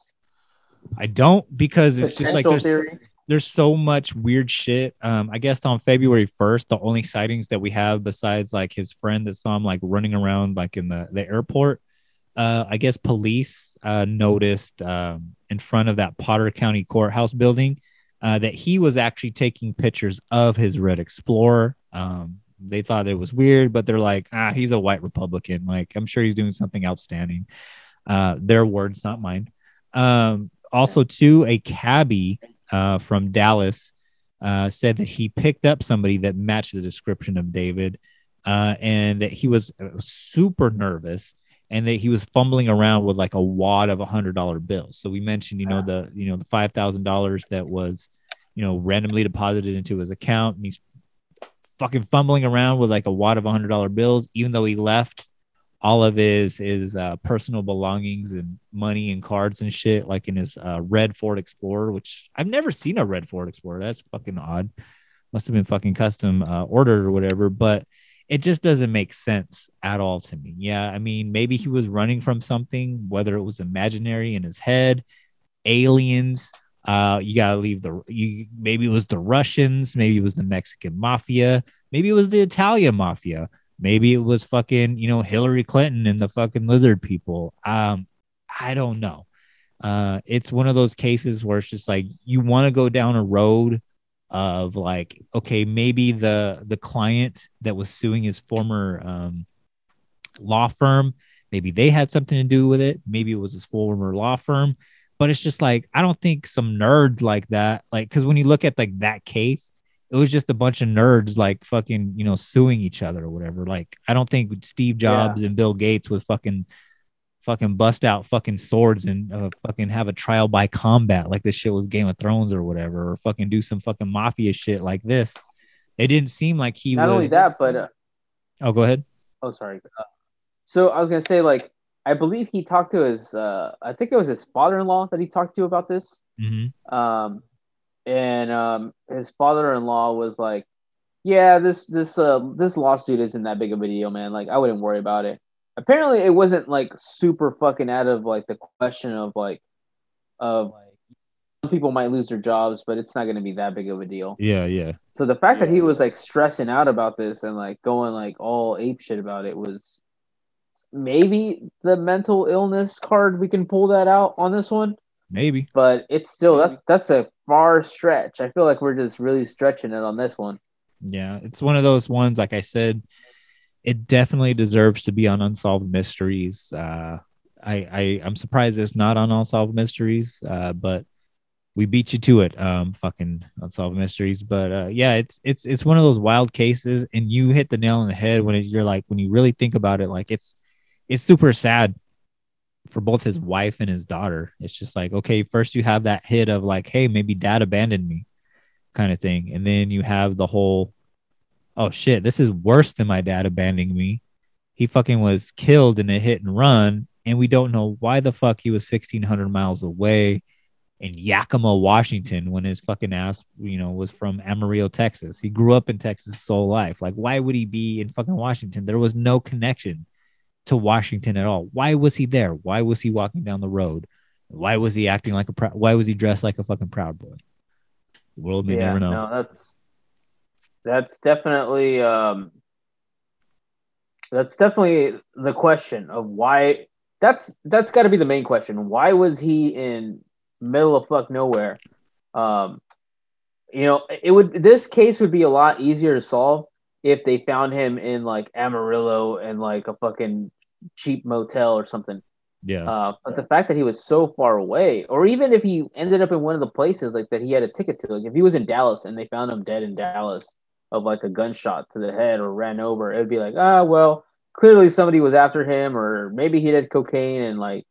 I don't because it's just like there's theory. there's so much weird shit. Um, I guess on February first, the only sightings that we have besides like his friend that saw him like running around like in the the airport. Uh, I guess police uh, noticed um, in front of that Potter County courthouse building uh, that he was actually taking pictures of his Red Explorer. Um, they thought it was weird, but they're like, ah, he's a white Republican. Like, I'm sure he's doing something outstanding. Uh, their words, not mine. Um, also, too, a cabbie uh, from Dallas uh, said that he picked up somebody that matched the description of David, and that he was super nervous, and that he was fumbling around with like a wad of a hundred dollar bills. So we mentioned, you know, the you know the five thousand dollars that was, you know, randomly deposited into his account, and he's fucking fumbling around with like a wad of a hundred dollar bills, even though he left all of his his uh, personal belongings and money and cards and shit, like in his uh, red Ford Explorer, which I've never seen a red Ford Explorer. That's fucking odd. Must have been fucking custom uh, ordered or whatever, but it just doesn't make sense at all to me. Yeah, I mean, maybe he was running from something, whether it was imaginary in his head, aliens. Uh, you gotta leave the you. Maybe it was the Russians. Maybe it was the Mexican mafia. Maybe it was the Italian mafia Maybe it was fucking, you know, Hillary Clinton and the fucking lizard people. Um, I don't know. Uh, it's one of those cases where it's just like you want to go down a road of like, okay, maybe the the client that was suing his former um, law firm, maybe they had something to do with it. Maybe it was his former law firm, but it's just like I don't think some nerd like that, like, because when you look at like that case, it was just a bunch of nerds like fucking you know suing each other or whatever like i don't think steve jobs yeah. and bill gates would fucking fucking bust out fucking swords and uh, fucking have a trial by combat like this shit was game of thrones or whatever or fucking do some fucking mafia shit like this it didn't seem like he not was... only that but uh... oh go ahead oh sorry uh, so i was gonna say like i believe he talked to his uh i think it was his father-in-law that he talked to about this mm-hmm. um and um, his father-in-law was like, "Yeah, this this uh this lawsuit isn't that big of a deal, man. Like, I wouldn't worry about it." Apparently, it wasn't like super fucking out of like the question of like of like some people might lose their jobs, but it's not going to be that big of a deal. Yeah, yeah. So the fact that he was like stressing out about this and like going like all ape shit about it was maybe the mental illness card we can pull that out on this one. Maybe. But it's still that's that's a far stretch. I feel like we're just really stretching it on this one. Yeah it's one of those ones like i said it definitely deserves to be on unsolved mysteries uh i i i'm surprised it's not on unsolved mysteries uh but we beat you to it um fucking unsolved mysteries but uh yeah it's it's it's one of those wild cases and you hit the nail on the head when it, you're like when you really think about it like it's it's super sad for both his wife and his daughter. It's just like, okay, first you have that hit of like, hey, maybe dad abandoned me kind of thing. And then you have the whole, oh shit, this is worse than my dad abandoning me. He fucking was killed in a hit and run. And we don't know why the fuck he was 1600 miles away in Yakima, Washington, when his fucking ass, you know, was from Amarillo, Texas. He grew up in Texas his whole life. Like, why would he be in fucking Washington? There was no connection to Washington at all. Why was he there? Why was he walking down the road? Why was he acting like a proud? Why was he dressed like a fucking proud boy? The world may yeah, never know. No, that's that's definitely um, that's definitely the question of why. That's that's got to be the main question. Why was he in middle of fuck nowhere? Um, you know, it would this case would be a lot easier to solve if they found him in like Amarillo and like a fucking cheap motel or something. Yeah. Uh, but the fact that he was so far away, or even if he ended up in one of the places like that he had a ticket to, like if he was in Dallas and they found him dead in Dallas of like a gunshot to the head or ran over, it would be like, ah, well, clearly somebody was after him, or maybe he did cocaine and like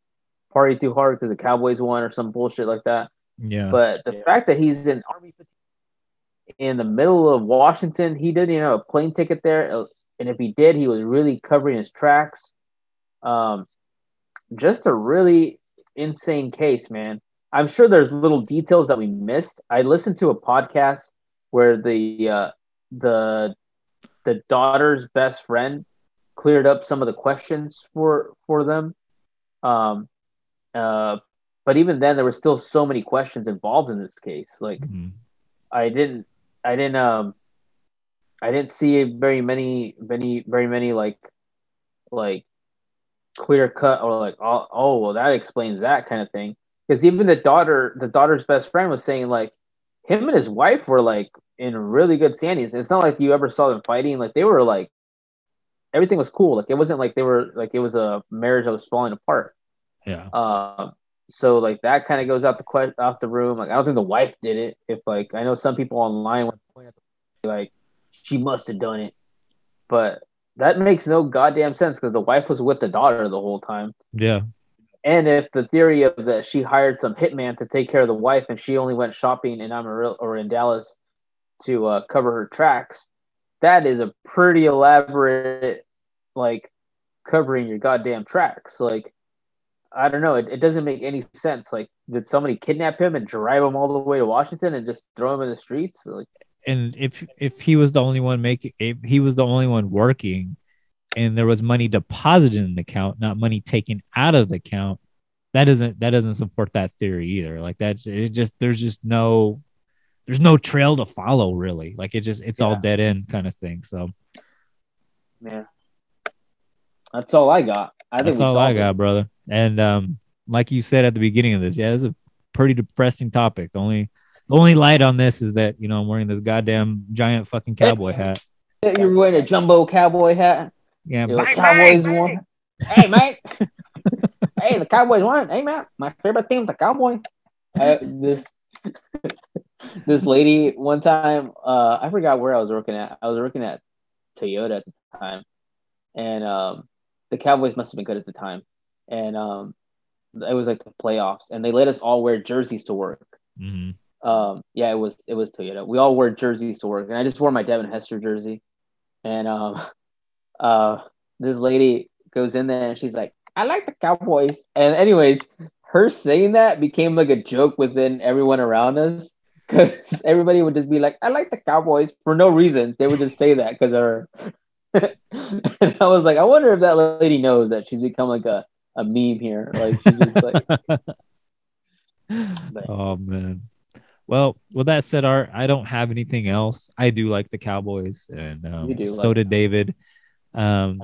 party too hard because the Cowboys won or some bullshit like that. Yeah. But the yeah. fact that he's in Army in the middle of Washington. He didn't even have a plane ticket there, and if he did, he was really covering his tracks. Um, just a really insane case, man. I'm sure there's little details that we missed. I listened to a podcast where the uh, the the daughter's best friend cleared up some of the questions for for them. Um, uh, but even then, there were still so many questions involved in this case. Like, mm-hmm. I didn't I didn't um I didn't see very many many very many like like clear cut or like oh, oh well that explains that kind of thing because even the daughter the daughter's best friend was saying like him and his wife were like in really good standings it's not like you ever saw them fighting like they were like everything was cool like it wasn't like they were like it was a marriage that was falling apart yeah um so like that kind of goes out the que- out the room. Like I don't think the wife did it. If like I know some people online were pointing at the- like she must have done it, but that makes no goddamn sense because the wife was with the daughter the whole time. Yeah. And if the theory of that she hired some hitman to take care of the wife and she only went shopping in Amarillo or in Dallas to uh, cover her tracks, that is a pretty elaborate like covering your goddamn tracks. Like I don't know, it, it doesn't make any sense. Like did somebody kidnap him and drive him all the way to Washington and just throw him in the streets? Like and if if he was the only one making if he was the only one working and there was money deposited in the account not money taken out of the account that doesn't that doesn't support that theory either like that's it just there's just no there's no trail to follow really like it just it's all dead end kind of thing so yeah, That's all I got. I think that's all i it. got brother and um like you said at the beginning of this yeah it's a pretty depressing topic the only the only light on this is that you know i'm wearing this goddamn giant fucking cowboy hat You're wearing a jumbo cowboy hat. yeah bang, Cowboys bang, one. Hey, mate. hey, the Cowboys won. Hey, man. My favorite team, the Cowboys. Uh, this this lady one time, uh, I forgot where I was working at. I was working at Toyota at the time, and um, the Cowboys must have been good at the time, and um, it was like the playoffs, and they let us all wear jerseys to work. Mhm. Um, yeah, it was it was Toyota. We all wore jerseys to work, and I just wore my Devin Hester jersey. And um, uh, this lady goes in there and she's like, "I like the Cowboys." And anyways, her saying that became like a joke within everyone around us because everybody would just be like, "I like the Cowboys" for no reason. They would just say that because her. and I was like, I wonder if that lady knows that she's become like a, a meme here. Like she's just like, oh man. Well, with that said, Art, I don't have anything else. I do like the Cowboys, and um, so like did David. Um,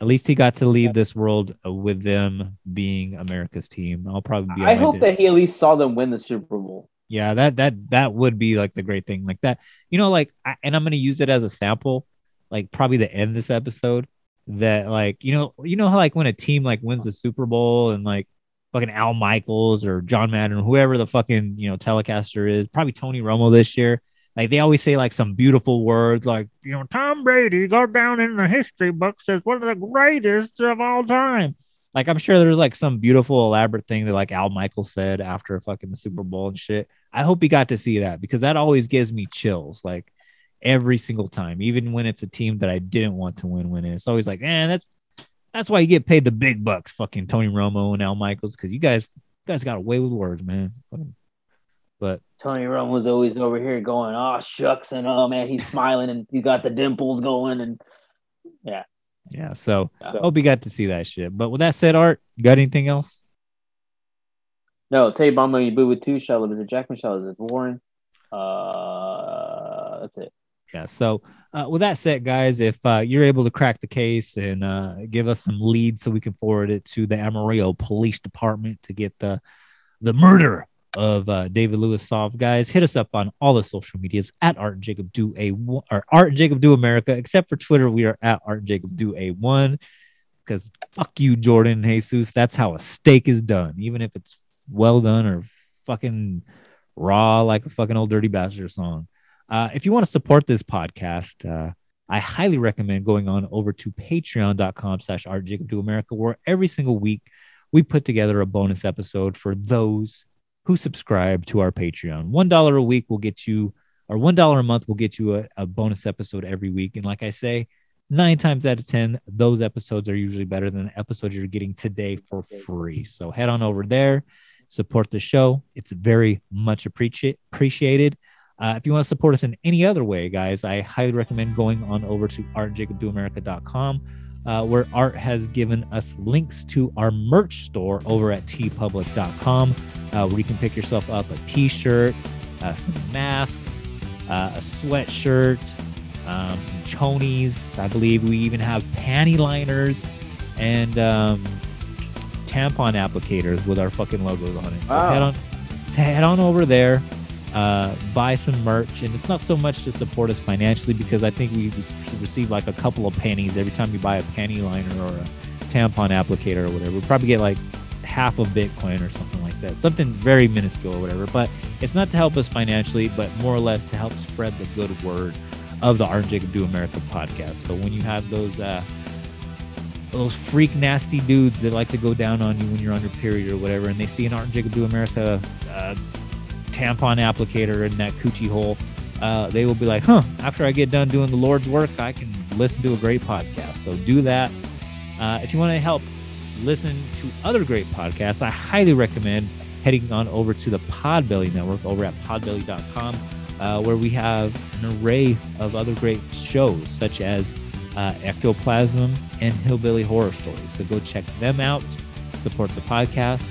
at least he got to leave this world uh, with them being America's team. I'll probably be. I hope that he at least saw them win the Super Bowl. Yeah, that that that would be like the great thing, like that. You know, like, I, and I'm gonna use it as a sample, like probably to end this episode. That like you know you know how like when a team like wins the Super Bowl and like fucking Al Michaels or John Madden or whoever the fucking you know telecaster is, probably Tony Romo this year. Like they always say like some beautiful words like you know Tom Brady go down in the history books as one of the greatest of all time. Like I'm sure there's like some beautiful elaborate thing that like Al Michaels said after fucking the Super Bowl and shit. I hope he got to see that because that always gives me chills like every single time, even when it's a team that I didn't want to win. When it's always like, man, that's that's why you get paid the big bucks, fucking Tony Romo and Al Michaels, because you guys you guys got away with words, man. But Tony Romo was always over here going, "Oh shucks," and oh man, he's smiling and you got the dimples going, and yeah, so I So- hope you got to see that shit. But with that said, Art, you got anything else? no, Tay boo with two, is it Jack Michelle is Warren. Uh, that's it. Yeah. So, uh, with that said, guys, if uh, you're able to crack the case and uh, give us some leads so we can forward it to the Amarillo Police Department to get the the murder of uh, David Lewis solved, guys, hit us up on all the social medias at Art Jacob Do a or Art Jacob Do America. Except for Twitter, we are at Art Jacob Do a One. Because fuck you, Jordan Jesus. That's how a steak is done, even if it's well done or fucking raw like a fucking old dirty bastard song. Uh, if you want to support this podcast, uh, I highly recommend going on over to patreon.com slash art Jacob do America, where every single week we put together a bonus episode for those who subscribe to our Patreon. One dollar a week will get you, or one dollar a month will get you a, a bonus episode every week. And like I say, nine times out of ten, those episodes are usually better than the episodes you're getting today for free. So head on over there, support the show. It's very much appreciate appreciated. Uh, if you want to support us in any other way, guys, I highly recommend going on over to artjacobdoamerica.com, uh, where Art has given us links to our merch store over at teepublic.com, uh, where you can pick yourself up a t-shirt, uh, some masks, uh, a sweatshirt, um, some chonies. I believe we even have panty liners and um, tampon applicators with our fucking logos on it. So Wow. head on, head on over there uh, buy some merch. And it's not so much to support us financially because I think we receive like a couple of pennies every time you buy a panty liner or a tampon applicator or whatever. We probably get like half a Bitcoin or something like that. Something very minuscule or whatever. But it's not to help us financially, but more or less to help spread the good word of the and Jacob Do America podcast. So when you have those uh those freak nasty dudes that like to go down on you when you're on your period or whatever, and they see an Art and Jacob Do America uh, tampon applicator in that coochie hole, uh, they will be like, huh, after I get done doing the Lord's work, I can listen to a great podcast. So do that. Uh, if you want to help listen to other great podcasts, I highly recommend heading on over to the Podbelly Network over at podbelly.com, uh, where we have an array of other great shows, such as uh, Ectoplasm and Hillbilly Horror Stories. So go check them out, support the podcast.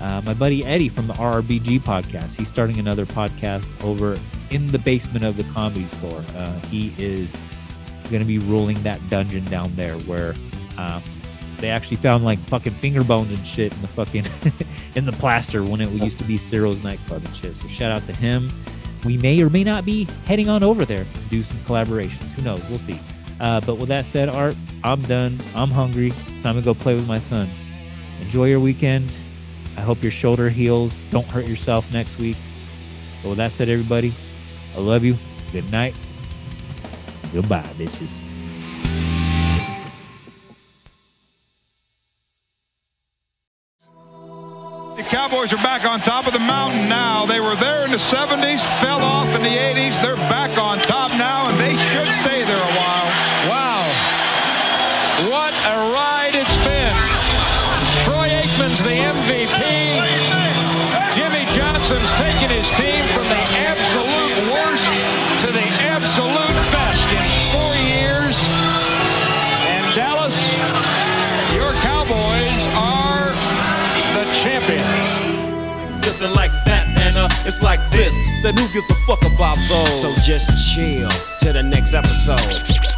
Uh, my buddy Eddie from the RRBG podcast, he's starting another podcast over in the basement of the comedy store. Uh, he is going to be ruling that dungeon down there where uh, they actually found like fucking finger bones and shit in the fucking in the plaster when it used to be Ciro's nightclub and shit. So shout out to him. We may or may not be heading on over there to do some collaborations. Who knows? We'll see. Uh, but with that said, Art, I'm done. I'm hungry. It's time to go play with my son. Enjoy your weekend. I hope your shoulder heals. Don't hurt yourself next week. But with that said, everybody, I love you. Good night. Goodbye, bitches. The Cowboys are back on top of the mountain now. They were there in the 70s, fell off in the 80s. They're back on top now, and they team from the absolute worst to the absolute best in four years. And Dallas, your Cowboys are the champion. Listen like that, and uh, it's like this. Then who gives a fuck about those? So just chill till the next episode.